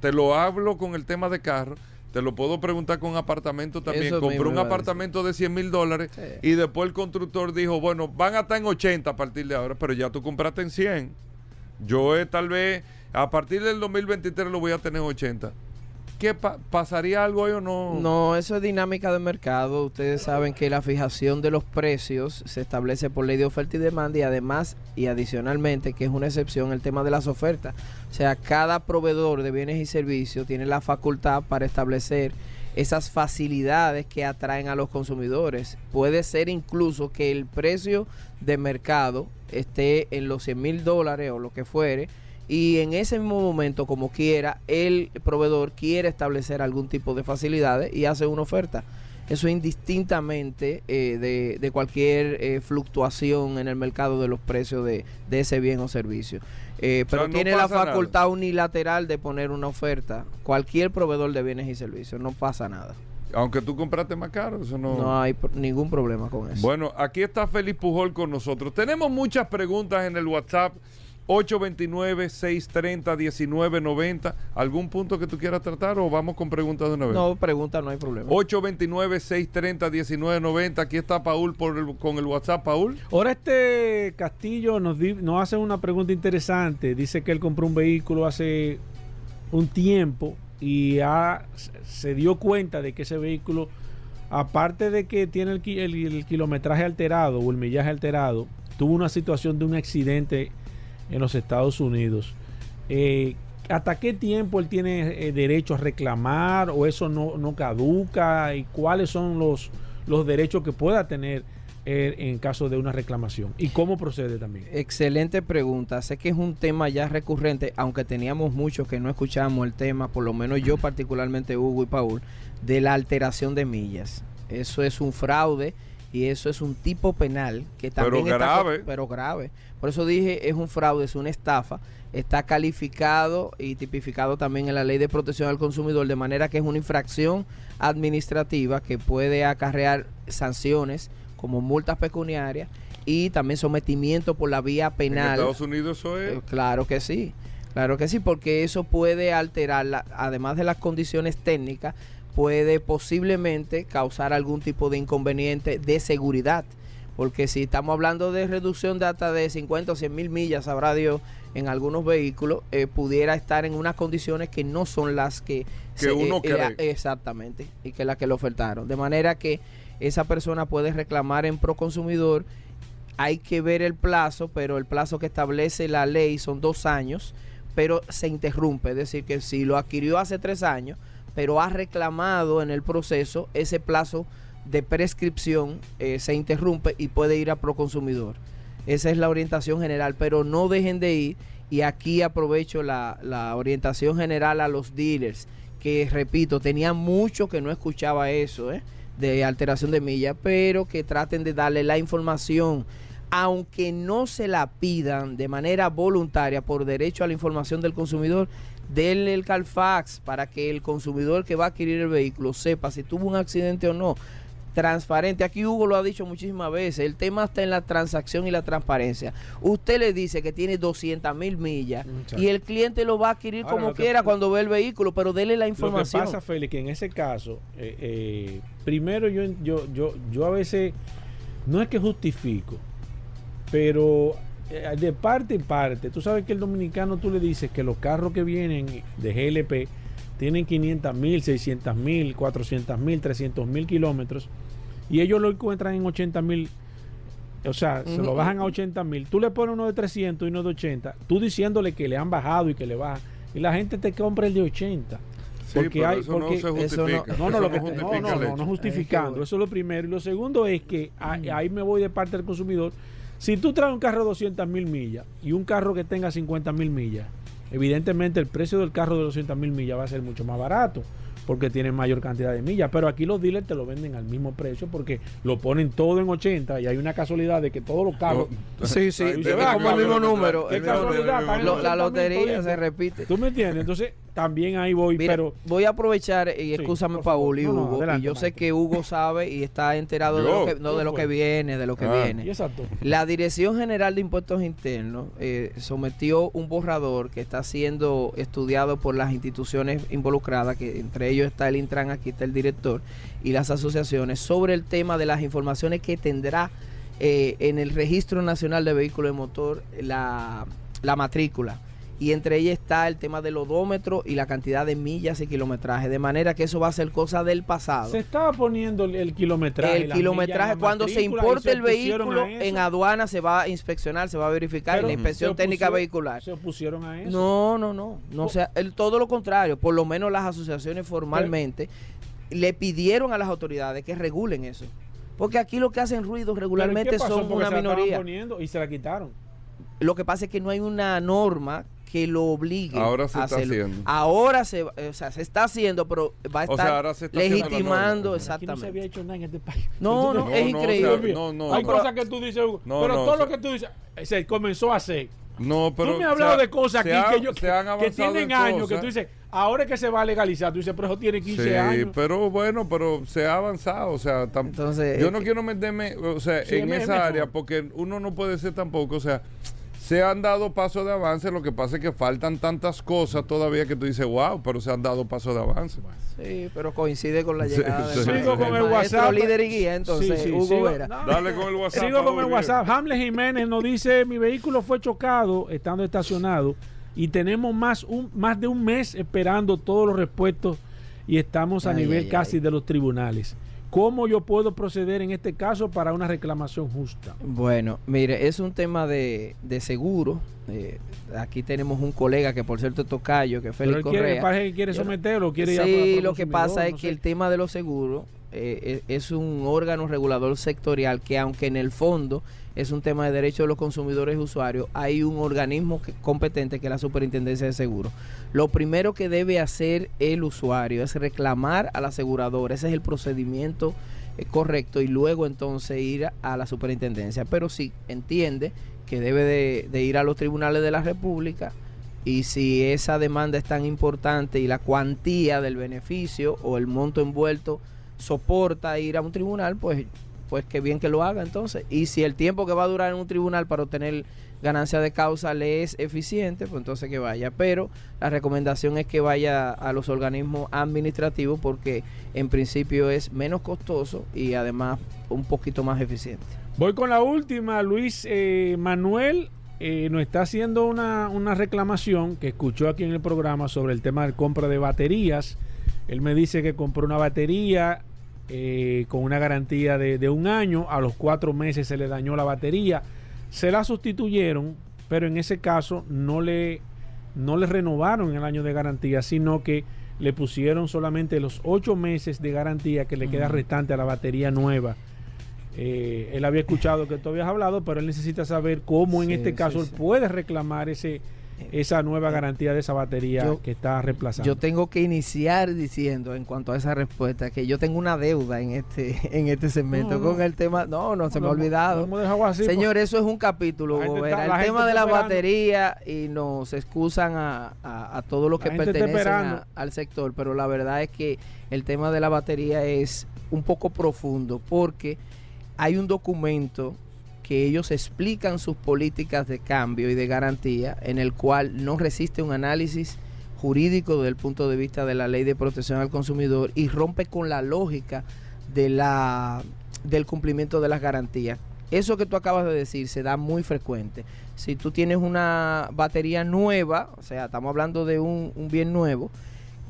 te lo hablo con el tema de carro, te lo puedo preguntar con apartamento también. Eso Compré un apartamento de 100 mil dólares Sí. y después el constructor dijo, bueno, van a estar en 80 a partir de ahora, pero ya tú compraste en 100. Yo eh, tal vez a partir del 2023 lo voy a tener en 80. Qué pa- pasaría algo ahí o no? No, eso es dinámica de mercado. Ustedes saben que la fijación de los precios se establece por ley de oferta y demanda y además y adicionalmente, que es una excepción, el tema de las ofertas. O sea, cada proveedor de bienes y servicios tiene la facultad para establecer esas facilidades que atraen a los consumidores. Puede ser incluso que el precio de mercado esté en los 100 mil dólares o lo que fuere y en ese mismo momento, como quiera, el proveedor quiere establecer algún tipo de facilidades y hace una oferta. Eso indistintamente eh, de, de cualquier eh, fluctuación en el mercado de los precios de, de ese bien o servicio. Eh, sea, pero no tiene la nada. facultad unilateral de poner una oferta. Cualquier proveedor de bienes y servicios, no pasa nada. Aunque tú compraste más caro, eso no... No hay ningún problema con eso. Bueno, aquí está Félix Pujol con nosotros. Tenemos muchas preguntas en el WhatsApp 829-630-1990. ¿Algún punto que tú quieras tratar o vamos con preguntas de una vez? no, pregunta, no hay problema. 829-630-1990. Aquí está Paul por el- con el WhatsApp. Paul. Ahora este Castillo nos, di- nos hace una pregunta interesante. Dice que él compró un vehículo hace un tiempo y ha- se dio cuenta de que ese vehículo, aparte de que tiene el- el kilometraje alterado o el millaje alterado, tuvo una situación de un accidente en los Estados Unidos. Eh, ¿Hasta qué tiempo él tiene eh, derecho a reclamar o eso no, no caduca? ¿Y cuáles son los, los derechos que pueda tener en caso de una reclamación? ¿Y cómo procede también? Excelente pregunta. Sé que es un tema ya recurrente, aunque teníamos muchos que no escuchamos el tema, por lo menos yo particularmente, Hugo y Paul, de la alteración de millas. Eso es un fraude y eso es un tipo penal que también co- grave. pero grave. Por eso dije, es un fraude, es una estafa. Está calificado y tipificado también en la Ley de Protección al Consumidor, de manera que es una infracción administrativa que puede acarrear sanciones como multas pecuniarias y también sometimiento por la vía En penal. Estados Unidos eso es... Eh, Claro que sí, claro que sí, porque eso puede alterar, la- además de las condiciones técnicas, puede posiblemente causar algún tipo de inconveniente de seguridad. Porque si estamos hablando de reducción de hasta de 50 o 100 mil millas, sabrá Dios, en algunos vehículos, eh, pudiera estar en unas condiciones que no son las que... Que uno eh, cree. Exactamente, y que las que le ofertaron. De manera que esa persona puede reclamar en pro consumidor hay que ver el plazo, pero el plazo que establece la ley son dos años, pero se interrumpe. Es decir, que si lo adquirió hace tres años, pero ha reclamado en el proceso, ese plazo de prescripción eh, se interrumpe y puede ir a Proconsumidor. Esa es la orientación general, pero no dejen de ir. Y aquí aprovecho la, la orientación general a los dealers, que repito, tenía mucho que no escuchaba eso, ¿eh? de alteración de milla, pero que traten de darle la información, aunque no se la pidan de manera voluntaria por derecho a la información del consumidor, denle el Carfax para que el consumidor que va a adquirir el vehículo sepa si tuvo un accidente o no. Transparente, aquí Hugo lo ha dicho muchísimas veces, el tema está en la transacción y la transparencia. Usted le dice que tiene 200 mil millas y el cliente lo va a adquirir Ahora, como que- quiera cuando ve el vehículo, pero dele la Lo que información. pasa, Félix, que en ese caso, eh, eh, primero yo, yo, yo, yo a veces, no es que justifico, pero de parte en parte, tú sabes que el dominicano tú le dices que los carros que vienen de GLP tienen 500 mil, 600 mil, 400 mil, 300 mil kilómetros y ellos lo encuentran en 80 mil. O sea, se lo bajan a 80 mil. Tú le pones uno de 300 y uno de 80. Tú diciéndole que le han bajado y que le bajan. Y la gente te compra el de 80. Sí, porque pero hay- eso porque- no se eso no- justifica. No, no, Eso lo que, no, justifica no, no, no justificando. Eso es lo primero. Y lo segundo es que ahí, ahí me voy de parte del consumidor. Si tú traes un carro de 200 mil millas y un carro que tenga 50 mil millas, evidentemente el precio del carro de 200 mil millas va a ser mucho más barato porque tiene mayor cantidad de millas. Pero aquí los dealers te lo venden al mismo precio porque lo ponen todo en 80 y hay una casualidad de que todos los carros... Sí, sí, como el mismo número, la 80.000 lotería se repite. ¿Tú me entiendes? Entonces también ahí voy, Mira, pero... voy a aprovechar y escúchame favor. Paul y No, no, Hugo adelante, y yo sé que Hugo sabe y está enterado de lo que no de lo que pues. viene de lo que Ah. Viene exacto. la Dirección General de Impuestos Internos eh, sometió un borrador que está siendo estudiado por las instituciones involucradas, que entre ellos está el Intran, aquí está el director, y las asociaciones, sobre el tema de las informaciones que tendrá eh, en el Registro Nacional de Vehículos de Motor la, la matrícula y entre ellas está el tema del odómetro y la cantidad de millas y kilometraje, de manera que eso va a ser cosa del pasado. Se estaba poniendo el, kilometraje. el kilometraje, millas cuando se importe el vehículo en aduana se va a inspeccionar, se va a verificar Pero en la inspección técnica vehicular. Se opusieron a eso. No, no, no, no sea, el, todo lo contrario, por lo menos las asociaciones formalmente le pidieron a las autoridades que regulen eso. Porque aquí lo que hacen ruido ¿Pero regularmente son Porque una se la estaban minoría. poniendo y se la quitaron. Lo que pasa es que no hay una norma que lo obligue Ahora se a está hacerlo. haciendo. Ahora se, va- o sea, se está haciendo, pero va a O estar sea, ahora se está haciendo la legitimando. Aquí no se había exactamente. hecho nada en este país. No, no, No, es no, o increíble. sea, no, no, Hay no. cosas que tú dices, Hugo, No, pero no, todo lo que tú dices se comenzó a hacer. No, pero. tú me has hablado de cosas aquí ha- que, yo, que tienen en años, que tú dices, ahora es que se va a legalizar. Tú dices, pero eso tiene 15 Sí, años. pero bueno, pero se ha avanzado, o sea, tam- Entonces, yo no quiero meterme, o sea, Sí, en es esa área porque uno no puede ser tampoco, o sea, se han dado pasos de avance, lo que pasa es que faltan tantas cosas todavía que tú dices, wow, pero se han dado pasos de avance. Sí, pero coincide con la Sí, llegada sí. del Sigo maestro, con el WhatsApp. líder y guía, entonces, Sí, sí, Hugo sigo- Vera. no, Dale con el WhatsApp. Sigo con el bien. WhatsApp. Hamlet Jiménez nos dice, mi vehículo fue chocado estando estacionado y tenemos más, un, más de un mes esperando todos los repuestos y estamos a Ay, nivel ay, casi ay. de los tribunales. ¿Cómo yo puedo proceder en este caso para una reclamación justa? Bueno, mire, es un tema de, de seguro. eh, aquí tenemos un colega que por cierto es tocayo, que es Pero Félix él quiere, Correa. parece que quiere someterlo, quiere ir a- Sí, a- lo que pasa es no que sé. el tema de los seguros eh, es, es un órgano regulador sectorial que aunque en el fondo es un tema de derechos de los consumidores y usuarios, hay un organismo competente que es la Superintendencia de Seguros. Lo primero que debe hacer el usuario es reclamar a la aseguradora, ese es el procedimiento eh, correcto y luego entonces ir a, a la superintendencia. Pero si entiende que debe de, de ir a los tribunales de la República y si esa demanda es tan importante y la cuantía del beneficio o el monto envuelto soporta ir a un tribunal, pues pues qué bien que lo haga entonces. Y si el tiempo que va a durar en un tribunal para obtener ganancia de causa le es eficiente, pues entonces que vaya. Pero la recomendación es que vaya a los organismos administrativos porque en principio es menos costoso y además un poquito más eficiente. Voy con la última. Luis eh, Manuel eh, nos está haciendo una, una reclamación que escuchó aquí en el programa sobre el tema de compra de baterías. Él me dice que compró una batería eh, con una garantía de, de un año. A los cuatro meses se le dañó la batería. Se la sustituyeron, pero en ese caso no le, no le renovaron el año de garantía, sino que le pusieron solamente los ocho meses de garantía que le queda restante a la batería nueva. Eh, él había escuchado que tú habías hablado, pero él necesita saber cómo en Sí, este sí, caso él sí. puede reclamar ese esa nueva garantía de esa batería Yo- que está reemplazando. Yo tengo que iniciar diciendo en cuanto a esa respuesta que yo tengo una deuda en este en este segmento No, no. con el tema. No, no se me ha olvidado. así, Señor, eso es un capítulo. Está- el tema de la esperando. batería y nos excusan a, a, a todo lo La que gente está pertenece esperando. al sector, pero la verdad es que el tema de la batería es un poco profundo porque hay un documento que ellos explican sus políticas de cambio y de garantía en el cual no resiste un análisis jurídico desde el punto de vista de la ley de protección al consumidor y rompe con la lógica de la del cumplimiento de las garantías. Eso que tú acabas de decir se da muy frecuente. Si tú tienes una batería nueva, o sea, estamos hablando de un, un bien nuevo,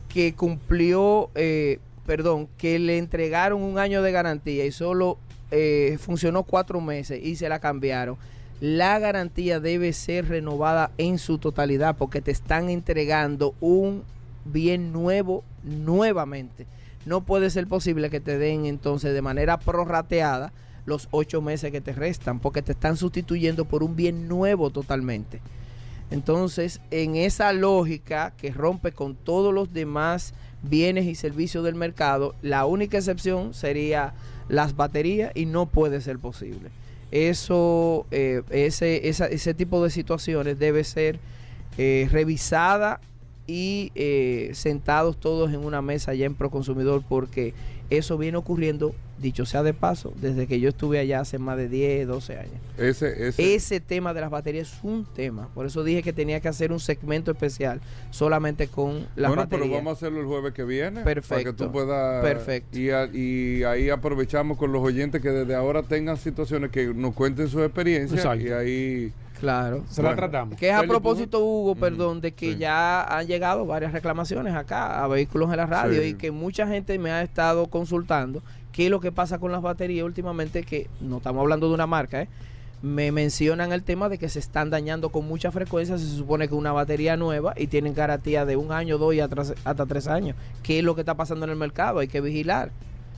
que cumplió, eh, perdón, que le entregaron un año de garantía y solo eh, funcionó cuatro meses y se la cambiaron. La garantía debe ser renovada en su totalidad porque te están entregando un bien nuevo nuevamente. No puede ser posible que te den entonces de manera prorrateada los ocho meses que te restan porque te están sustituyendo por un bien nuevo totalmente. Entonces, en esa lógica que rompe con todos los demás bienes y servicios del mercado, la única excepción sería las baterías y no puede ser posible. Eso, eh, ese, esa- ese tipo de situaciones debe ser eh, revisada y eh, sentados todos en una mesa ya en Proconsumidor porque eso viene ocurriendo, dicho sea de paso, desde que yo estuve allá hace más de 10, 12 años. Ese, ese, Ese tema de las baterías es un tema. Por eso dije que tenía que hacer un segmento especial solamente con las bueno, baterías. pero vamos a hacerlo el jueves que viene. Para que Perfecto. tú puedas. Perfecto. Y, a- y ahí aprovechamos con los oyentes que desde ahora tengan situaciones que nos cuenten su experiencia. Exacto. Y ahí. Claro. Se la Bueno. tratamos. Que es a propósito, Hugo, Ujú, perdón, de que sí. ya han llegado varias reclamaciones acá a vehículos en la radio Sí. y que mucha gente me ha estado consultando qué es lo que pasa con las baterías últimamente, que no estamos hablando de una marca, ¿eh? me mencionan el tema de que se están dañando con mucha frecuencia. Se supone que una batería nueva y tienen garantía de un año, dos y hasta tres años. ¿Qué es lo que está pasando en el mercado? Hay que vigilar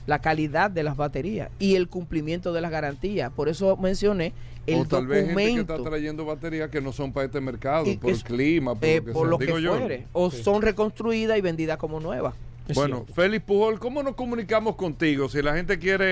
la calidad de las baterías y el cumplimiento de las garantías. Por eso mencioné el o tal vez gente que documento. está trayendo baterías que no son para este mercado, Y por es- el clima, por Eh, lo que por sea. lo que Digo yo. fuere. O son reconstruidas y vendidas como nuevas. Es Bueno, cierto. Félix Pujol, ¿cómo nos comunicamos contigo? Si la gente quiere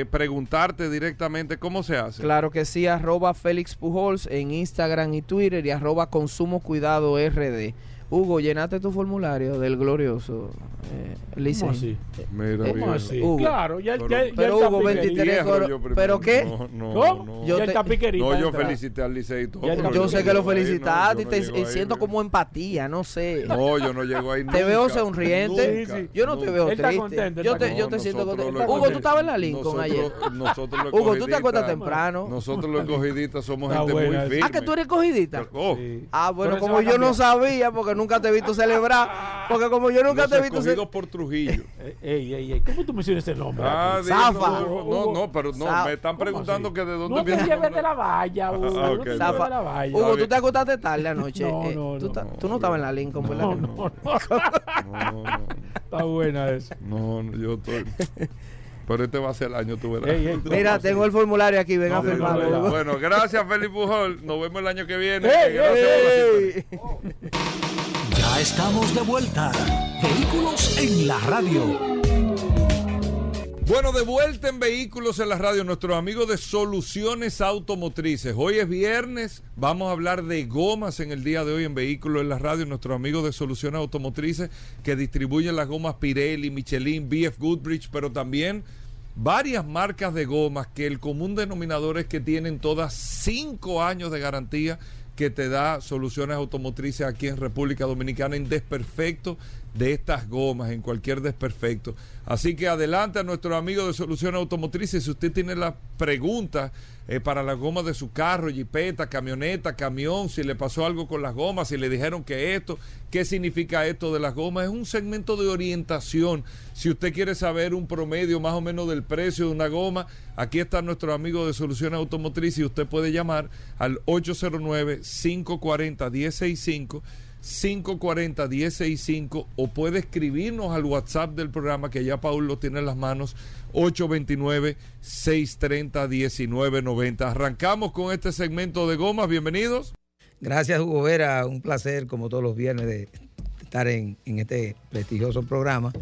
eh, preguntarte directamente, ¿cómo se hace? Claro que sí, arroba Félix Pujols en Instagram y Twitter y arroba Consumo Cuidado RD. Hugo, llenaste tu formulario del glorioso eh, Licey. ¿Cómo así? Mira, ¿Cómo. ¿Cómo así? Hugo. Claro, ya, Pero- ya, ya Pero el Hugo, tapiquería. 23 Hierro coro- yo primero. ¿pero qué? No, no, ¿Cómo? no. Yo ya te- el tapiquería No, está yo felicité al Licey y todo. No, Yo no sé que lo no, felicitaste y no te ahí, siento no. como empatía, no sé. No, yo no llego ahí Te veo nunca, sonriente. nunca, Sí, sí. Yo no te nunca. veo Él está triste. contento, yo está te, yo te siento contento. Hugo, tú estabas en la Lincoln ayer. Hugo, tú te acuestas temprano. Nosotros los cogidistas somos Está gente muy firme. Ah, que tú eres cogidita. Ah, bueno, como yo no sabía, porque nunca te he visto celebrar. Porque como yo nunca los te he visto celebrar. por Trujillo. Eh, Ey, ey, ey, ¿cómo tú mencionas ese nombre? Ah, digo, Zafa. no, no, no, pero no, Zafa. me están ¿Cómo preguntando que de dónde No te viene el lleves nombre. de la valla, Hugo. Ah, no ok, te lleves Zafa. de la valla. Hugo, tú te acostaste tarde anoche. No, eh, no, tú, no, no, tú no estabas en la Lincoln, ¿verdad? No, no, no. No, no, Está buena esa. no, no, yo estoy. Pero este va a ser el año, tú verás. Ey, ey, tú- Mira, tengo el formulario aquí, ven a No, no, firmarlo. no, no. Hugo. Bueno, gracias, Felipe Pujol. Nos vemos el año que viene. Ey, Gracias. Ya estamos de vuelta. Vehículos en la radio. Bueno, de vuelta en Vehículos en la Radio, nuestros amigos de Soluciones Automotrices. Hoy es viernes, vamos a hablar de gomas en el día de hoy en Vehículos en la Radio. Nuestros amigos de Soluciones Automotrices que distribuyen las gomas Pirelli, Michelin, BF Goodrich, pero también varias marcas de gomas que el común denominador es que tienen todas cinco años de garantía que te da soluciones automotrices aquí en República Dominicana en desperfecto de estas gomas, en cualquier desperfecto. Así que adelante a nuestro amigo de Soluciones Automotrices. Si usted tiene las preguntas eh, para las gomas de su carro, jipeta, camioneta, camión, si le pasó algo con las gomas, si le dijeron que esto, qué significa esto de las gomas, es un segmento de orientación. Si usted quiere saber un promedio más o menos del precio de una goma, aquí está nuestro amigo de Soluciones Automotrices y usted puede llamar al 809-540-165. 540-165 o puede escribirnos al WhatsApp del programa que ya Paul lo tiene en las manos 829-630-1990. Arrancamos con este segmento de gomas, bienvenidos. Gracias, Hugo Vera. Un placer, como todos los viernes, de estar en, en este prestigioso programa.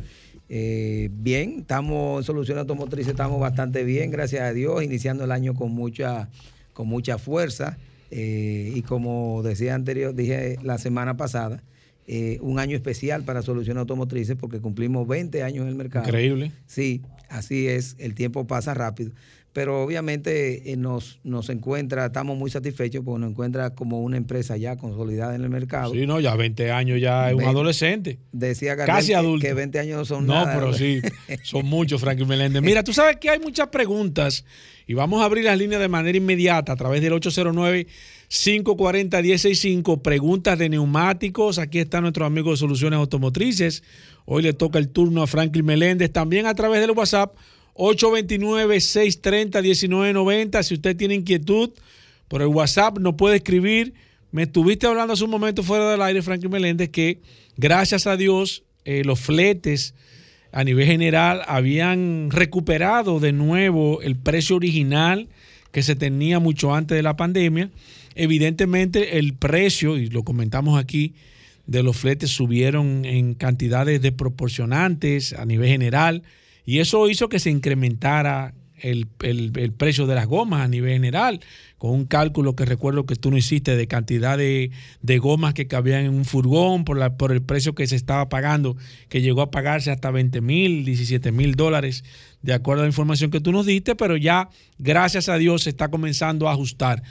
Eh, bien, estamos en Solución Automotriz, estamos bastante bien, gracias a Dios, iniciando el año con mucha, con mucha fuerza. Eh, y como decía anterior, dije la semana pasada, eh, un año especial para Solución Automotrices porque cumplimos 20 años en el mercado. Increíble. Sí, así es, el tiempo pasa rápido. Pero obviamente eh, nos, nos encuentra, estamos muy satisfechos porque nos encuentra como una empresa ya consolidada en el mercado. Sí, no, ya 20 años ya es un 20. adolescente. Decía Gardel Casi que- adulto. que 20 años no son No, nada. pero sí, son muchos, Franklin Meléndez. Mira, tú sabes que hay muchas preguntas y vamos a abrir las líneas de manera inmediata a través del 809-540-165. Preguntas de neumáticos. Aquí está nuestro amigo de Soluciones Automotrices. Hoy le toca el turno a Franklin Meléndez. También a través del WhatsApp 829-630-1990. Si usted tiene inquietud por el WhatsApp, nos puede escribir. Me estuviste hablando hace un momento fuera del aire, Franklin Meléndez, que gracias a Dios eh, los fletes a nivel general habían recuperado de nuevo el precio original que se tenía mucho antes de la pandemia. Evidentemente el precio, y lo comentamos aquí, de los fletes subieron en cantidades desproporcionantes a nivel general y eso hizo que se incrementara el, el- precio de las gomas a nivel general, con un cálculo que recuerdo que tú no hiciste de cantidad de, de gomas que cabían en un furgón por, la, por el precio que se estaba pagando, que llegó a pagarse hasta 20 mil, 17 mil dólares, de acuerdo a la información que tú nos diste, pero ya, gracias a Dios, se está comenzando a ajustar.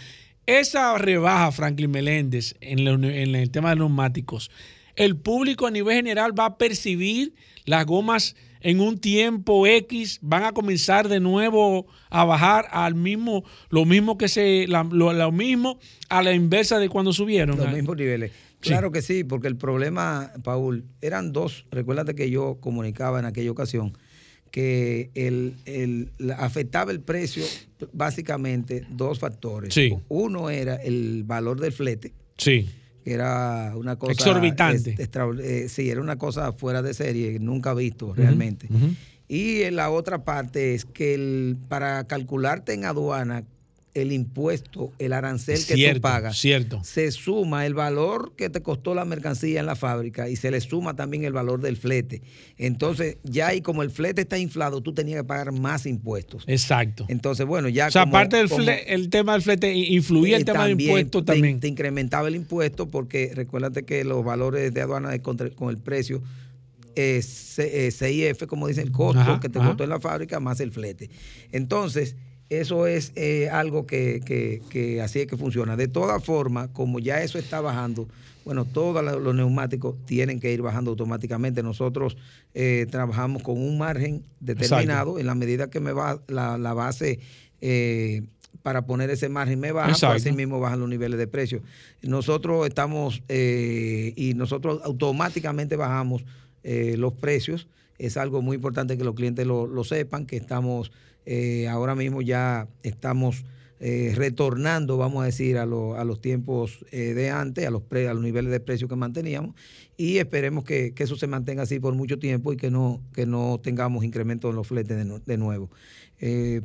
Esa rebaja, Franklin Meléndez, en, en el tema de neumáticos, el público a nivel general va a percibir las gomas en un tiempo X van a comenzar de nuevo a bajar al mismo, lo mismo que se, la- lo, lo mismo a la inversa de cuando subieron. Los mismos niveles. Sí. Claro que sí, porque el problema, Paul, eran dos. Recuérdate que yo comunicaba en aquella ocasión que el, el- afectaba el precio básicamente dos factores. Sí. Uno era el valor del flete, Sí, era una cosa Exorbitante. extra- eh, sí, era una cosa fuera de serie, nunca visto realmente. Y en la otra parte es que el, para calcularte en aduana el impuesto, el arancel que tú pagas, cierto. se suma el valor que te costó la mercancía en la fábrica y se le suma también el valor del flete. Entonces, ya ahí como el flete está inflado, tú tenías que pagar más impuestos. Exacto. Entonces, bueno, ya O sea, como- aparte del como- el tema del flete, influía el tema del impuesto te- también. Te incrementaba el impuesto porque recuérdate que los valores de aduana de contra- con el precio eh, C- eh, CIF, como dice el costo Ajá, que te ajá. costó en la fábrica más el flete. Entonces, eso es eh, algo que, que- que así es que funciona. De todas formas, como ya eso está bajando, bueno, todos los neumáticos tienen que ir bajando automáticamente. Nosotros eh, trabajamos con un margen determinado en la medida que me va la, la base eh, para poner ese margen me baja, pues Exacto. así mismo bajan los niveles de precio. Nosotros estamos eh, y nosotros automáticamente bajamos eh, los precios. Es algo muy importante que los clientes lo, lo sepan, que estamos eh, ahora mismo ya estamos eh, retornando, vamos a decir, a, lo- a los tiempos eh, de antes, a los, pre- a los niveles de precio que manteníamos y esperemos que, que eso se mantenga así por mucho tiempo y que no, que no tengamos incremento en los fletes de, nu- de nuevo. Eh,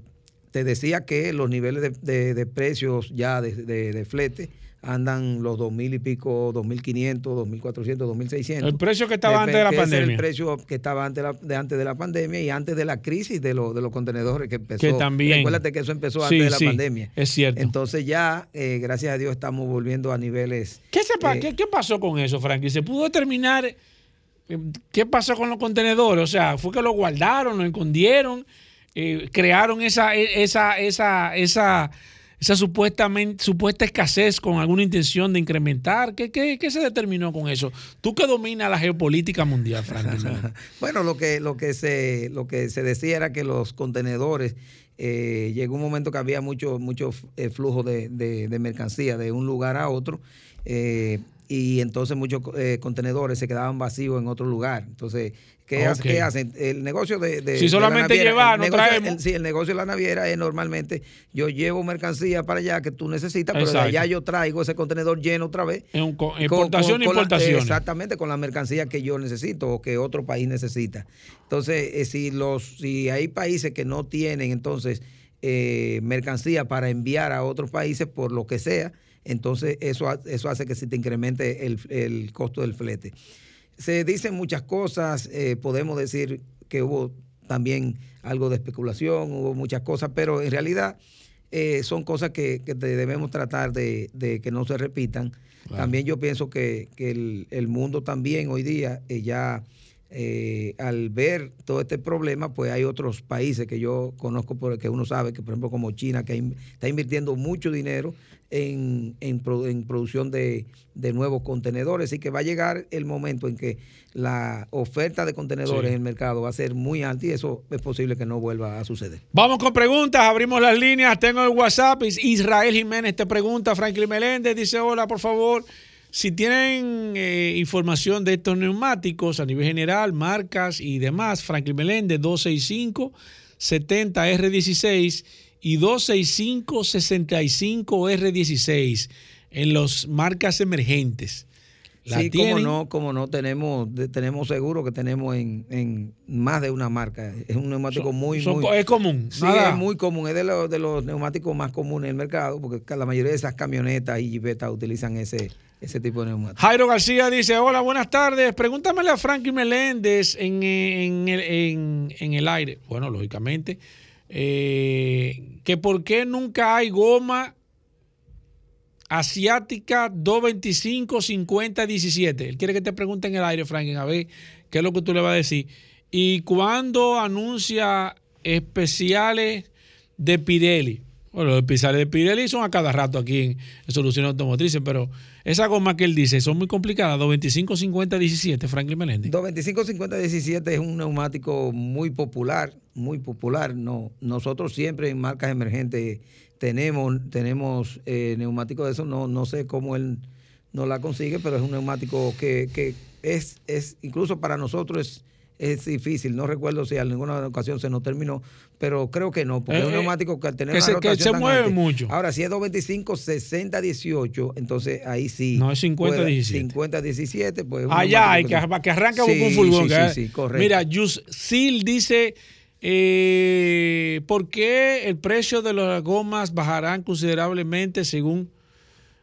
te decía que los niveles de, de- de precios ya de flete andan los dos mil y pico, dos mil quinientos, dos mil cuatrocientos, dos mil seiscientos. El precio que estaba antes de la pandemia. el precio que estaba antes de, la, de antes de la pandemia y antes de la crisis de, los de los contenedores que empezó. Que también. Recuérdate que eso empezó Sí, antes de la sí, pandemia. es cierto. Entonces ya, eh, gracias a Dios, estamos volviendo a niveles. ¿Qué, se eh, qué- qué pasó con eso, Frankie? ¿Se pudo determinar eh, qué pasó con los contenedores? O sea, ¿fue que lo guardaron, lo escondieron, eh, crearon esa, e- esa, esa, esa, esa supuestamente, supuesta escasez con alguna intención de incrementar? ¿Qué, qué, qué se determinó con eso? Tú que dominas la geopolítica mundial, Frankie. Bueno, lo que, lo que se, lo que se decía era que los contenedores eh, llegó un momento que había mucho, mucho eh, flujo de, de- de mercancía de un lugar a otro. eh, y entonces muchos eh, contenedores se quedaban vacíos en otro lugar. Entonces, ¿qué, hacen? El negocio de... de- Si de la solamente naviera, el no negocio- traemos. el- sí, el negocio de la naviera es normalmente yo llevo mercancía para allá que tú necesitas, pero de allá yo traigo ese contenedor lleno otra vez. En Con- con- e la- importación. exactamente, con la mercancía que yo necesito o que otro país necesita. Entonces, eh, si los si hay países que no tienen entonces eh, mercancía para enviar a otros países por lo que sea, entonces eso, eso hace que se te incremente el, el costo del flete. Se dicen muchas cosas, eh, podemos decir que hubo también algo de especulación, hubo muchas cosas, pero en realidad eh, son cosas que, que debemos tratar de, de que no se repitan. También yo pienso que, que el, el mundo también hoy día eh, ya eh, al ver todo este problema, pues hay otros países que yo conozco, por que uno sabe, que por ejemplo como China, que está invirtiendo mucho dinero en, en, en producción de, de nuevos contenedores y que va a llegar el momento en que la oferta de contenedores Sí. en el mercado va a ser muy alta y eso es posible que no vuelva a suceder. Vamos con preguntas, abrimos las líneas, tengo el WhatsApp, Is- Israel Jiménez te pregunta, Franklin Meléndez dice, hola, por favor, si tienen eh, información de estos neumáticos a nivel general, marcas y demás, Franklin Meléndez 265 70 R16 y 265 65 R16 en las marcas emergentes. ¿La Sí, como no, como no, tenemos, tenemos seguro que tenemos en, en más de una marca. Es un neumático Son- muy, son muy... co- es común, Sí, nada. es muy común, es de los, de los neumáticos más comunes en el mercado, porque la mayoría de esas camionetas y jipetas utilizan ese, ese tipo de neumáticos. Jairo García dice, hola, buenas tardes. Pregúntamele a Frankie Meléndez en, en el, en- en el aire. Bueno, lógicamente. Eh, que por qué nunca hay goma asiática 225 50 17. Él quiere que te pregunte en el aire, Frankie, a ver qué es lo que tú le vas a decir. Y cuándo anuncia especiales de Pirelli. Bueno, los pisales de Pirelli son a cada rato aquí en, Soluciones Automotrices, pero esa goma que él dice son muy complicadas. 225 50 17, Franklin Meléndez. 225 50 17 es un neumático muy popular, muy popular. No, nosotros siempre en marcas emergentes tenemos, tenemos eh, neumáticos de esos. No, no sé cómo él no la consigue, pero es un neumático que, que es, es, incluso para nosotros es, es difícil. No recuerdo si en alguna ocasión se nos terminó, pero creo que no, porque Eh, es un eh, neumático que al tener que una se- que rotación se tan mueve alta- mucho. Ahora, si es 225 60 18, entonces ahí sí. No, es 50 puede- 17. 50 17, pues. Allá hay neumático que, que arranca Sí, un furgón. Sí, que- sí, sí, correcto. Mira, Yusil dice, eh, ¿por qué el precio de las gomas bajarán considerablemente según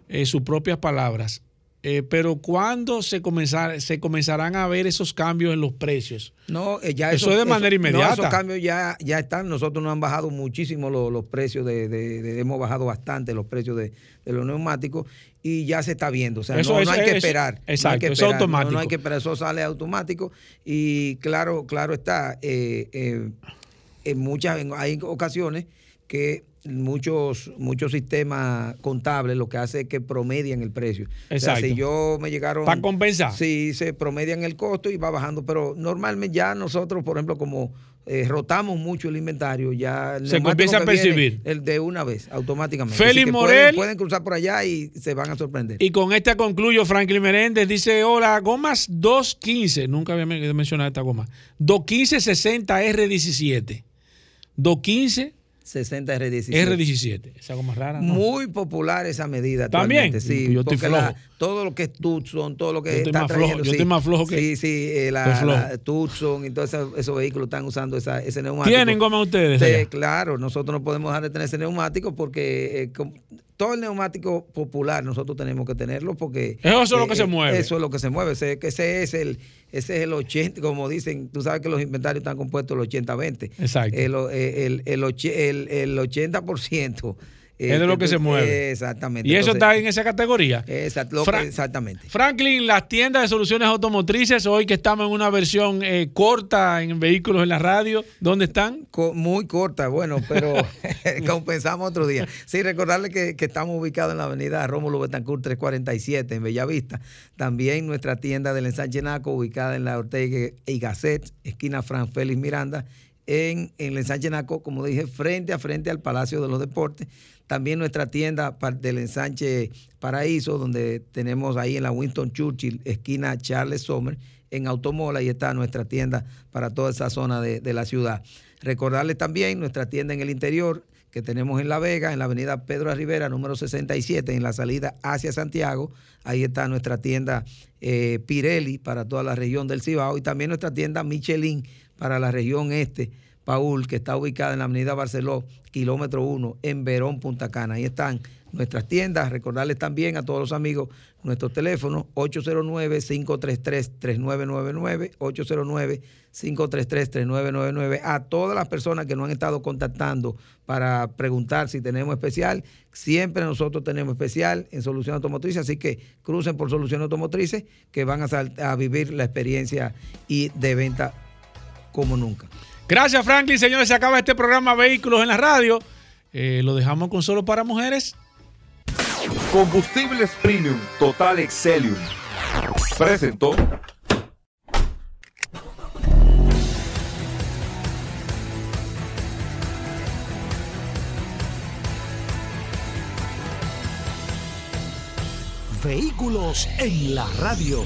eh, sus propias palabras? Eh, pero ¿cuándo se, comenzar, se comenzarán a ver esos cambios en los precios? No, eh, ya Eso es de manera no, inmediata. esos cambios ya, ya están. Nosotros nos han bajado muchísimo los, los precios, de, de- de- hemos bajado bastante los precios de, los neumáticos y ya se está viendo. O sea, Eso- no, eso- no hay que eso- esperar. no exacto, eso es no- automático. No, hay que esperar, eso sale automático y claro, claro está. eh, eh, en muchas, en- hay ocasiones que muchos muchos sistemas contables lo que hace es que promedian el precio. O sea, Exacto. si yo me llegaron Para compensar. Sí, se promedian el costo y va bajando, pero normalmente ya nosotros, por ejemplo, como eh, rotamos mucho el inventario, ya el Se comienza a percibir. el de una vez, automáticamente. Félix Morel. Pueden, pueden cruzar por allá y se van a sorprender. Y con esta concluyo, Franklin Meréndez dice, hola, gomas 215, nunca había men- mencionado esta goma, 215 60 R17, 215 60 R17. R17, esa goma rara. ¿no? Muy popular esa medida También. sí. Yo estoy porque la- flojo. todo lo que es Tucson, todo lo que Yo está flojo, trayendo, yo sí. estoy más flojo que- Sí, sí, eh, la, flojo. la Tucson y todos esos, esos vehículos están usando esa, ese neumático. ¿Tienen goma ustedes? Sí, allá? claro, nosotros no podemos dejar de tener ese neumático porque eh, todo el neumático popular nosotros tenemos que tenerlo porque... Eso es lo eh, que se eh, mueve. Eso es lo que se mueve. Ese, ese es el ese es el 80, como dicen, tú sabes que los inventarios están compuestos del 80-20. Exacto. El, eh, el, el, el, el 80% eh, Es de lo que se mueve. Exactamente. Y eso está en esa categoría. exact- lo que- Fra- exactamente. Franklin, las tiendas de soluciones automotrices, hoy que estamos en una versión eh, corta en vehículos en la radio, ¿dónde están? Co- muy corta, bueno, pero compensamos otro día. Sí, recordarle que, que estamos ubicados en la avenida Rómulo Betancourt 347 en Bellavista. También nuestra tienda del ensanche Naco, ubicada en la Ortega y Gasset, esquina Fran Félix Miranda, en, en el ensanche Naco, como dije, frente a frente al Palacio de los Deportes. También nuestra tienda del ensanche Paraíso, donde tenemos ahí en la Winston Churchill, esquina Charles Sommer, en Automola, ahí está nuestra tienda para toda esa zona de, de la ciudad. Recordarles también nuestra tienda en el interior que tenemos en La Vega, en la avenida Pedro Rivera, número 67, en la salida hacia Santiago. Ahí está nuestra tienda eh, Pirelli para toda la región del Cibao y también nuestra tienda Michelin para la región este, Paul, que está ubicada en la avenida Barceló, kilómetro 1, en Verón, Punta Cana. Ahí están nuestras tiendas. Recordarles también a todos los amigos nuestros teléfonos 809-533-3999, 809-533-3999. A todas las personas que nos han estado contactando para preguntar si tenemos especial, siempre nosotros tenemos especial en Solución Automotriz, así que crucen por Solución Automotrices que van a, a vivir la experiencia y de venta como nunca. Gracias, Franklin. Señores, se acaba este programa Vehículos en la Radio. Eh, lo dejamos con solo para mujeres. Combustibles Premium Total Excelium. Presentó. Vehículos en la radio.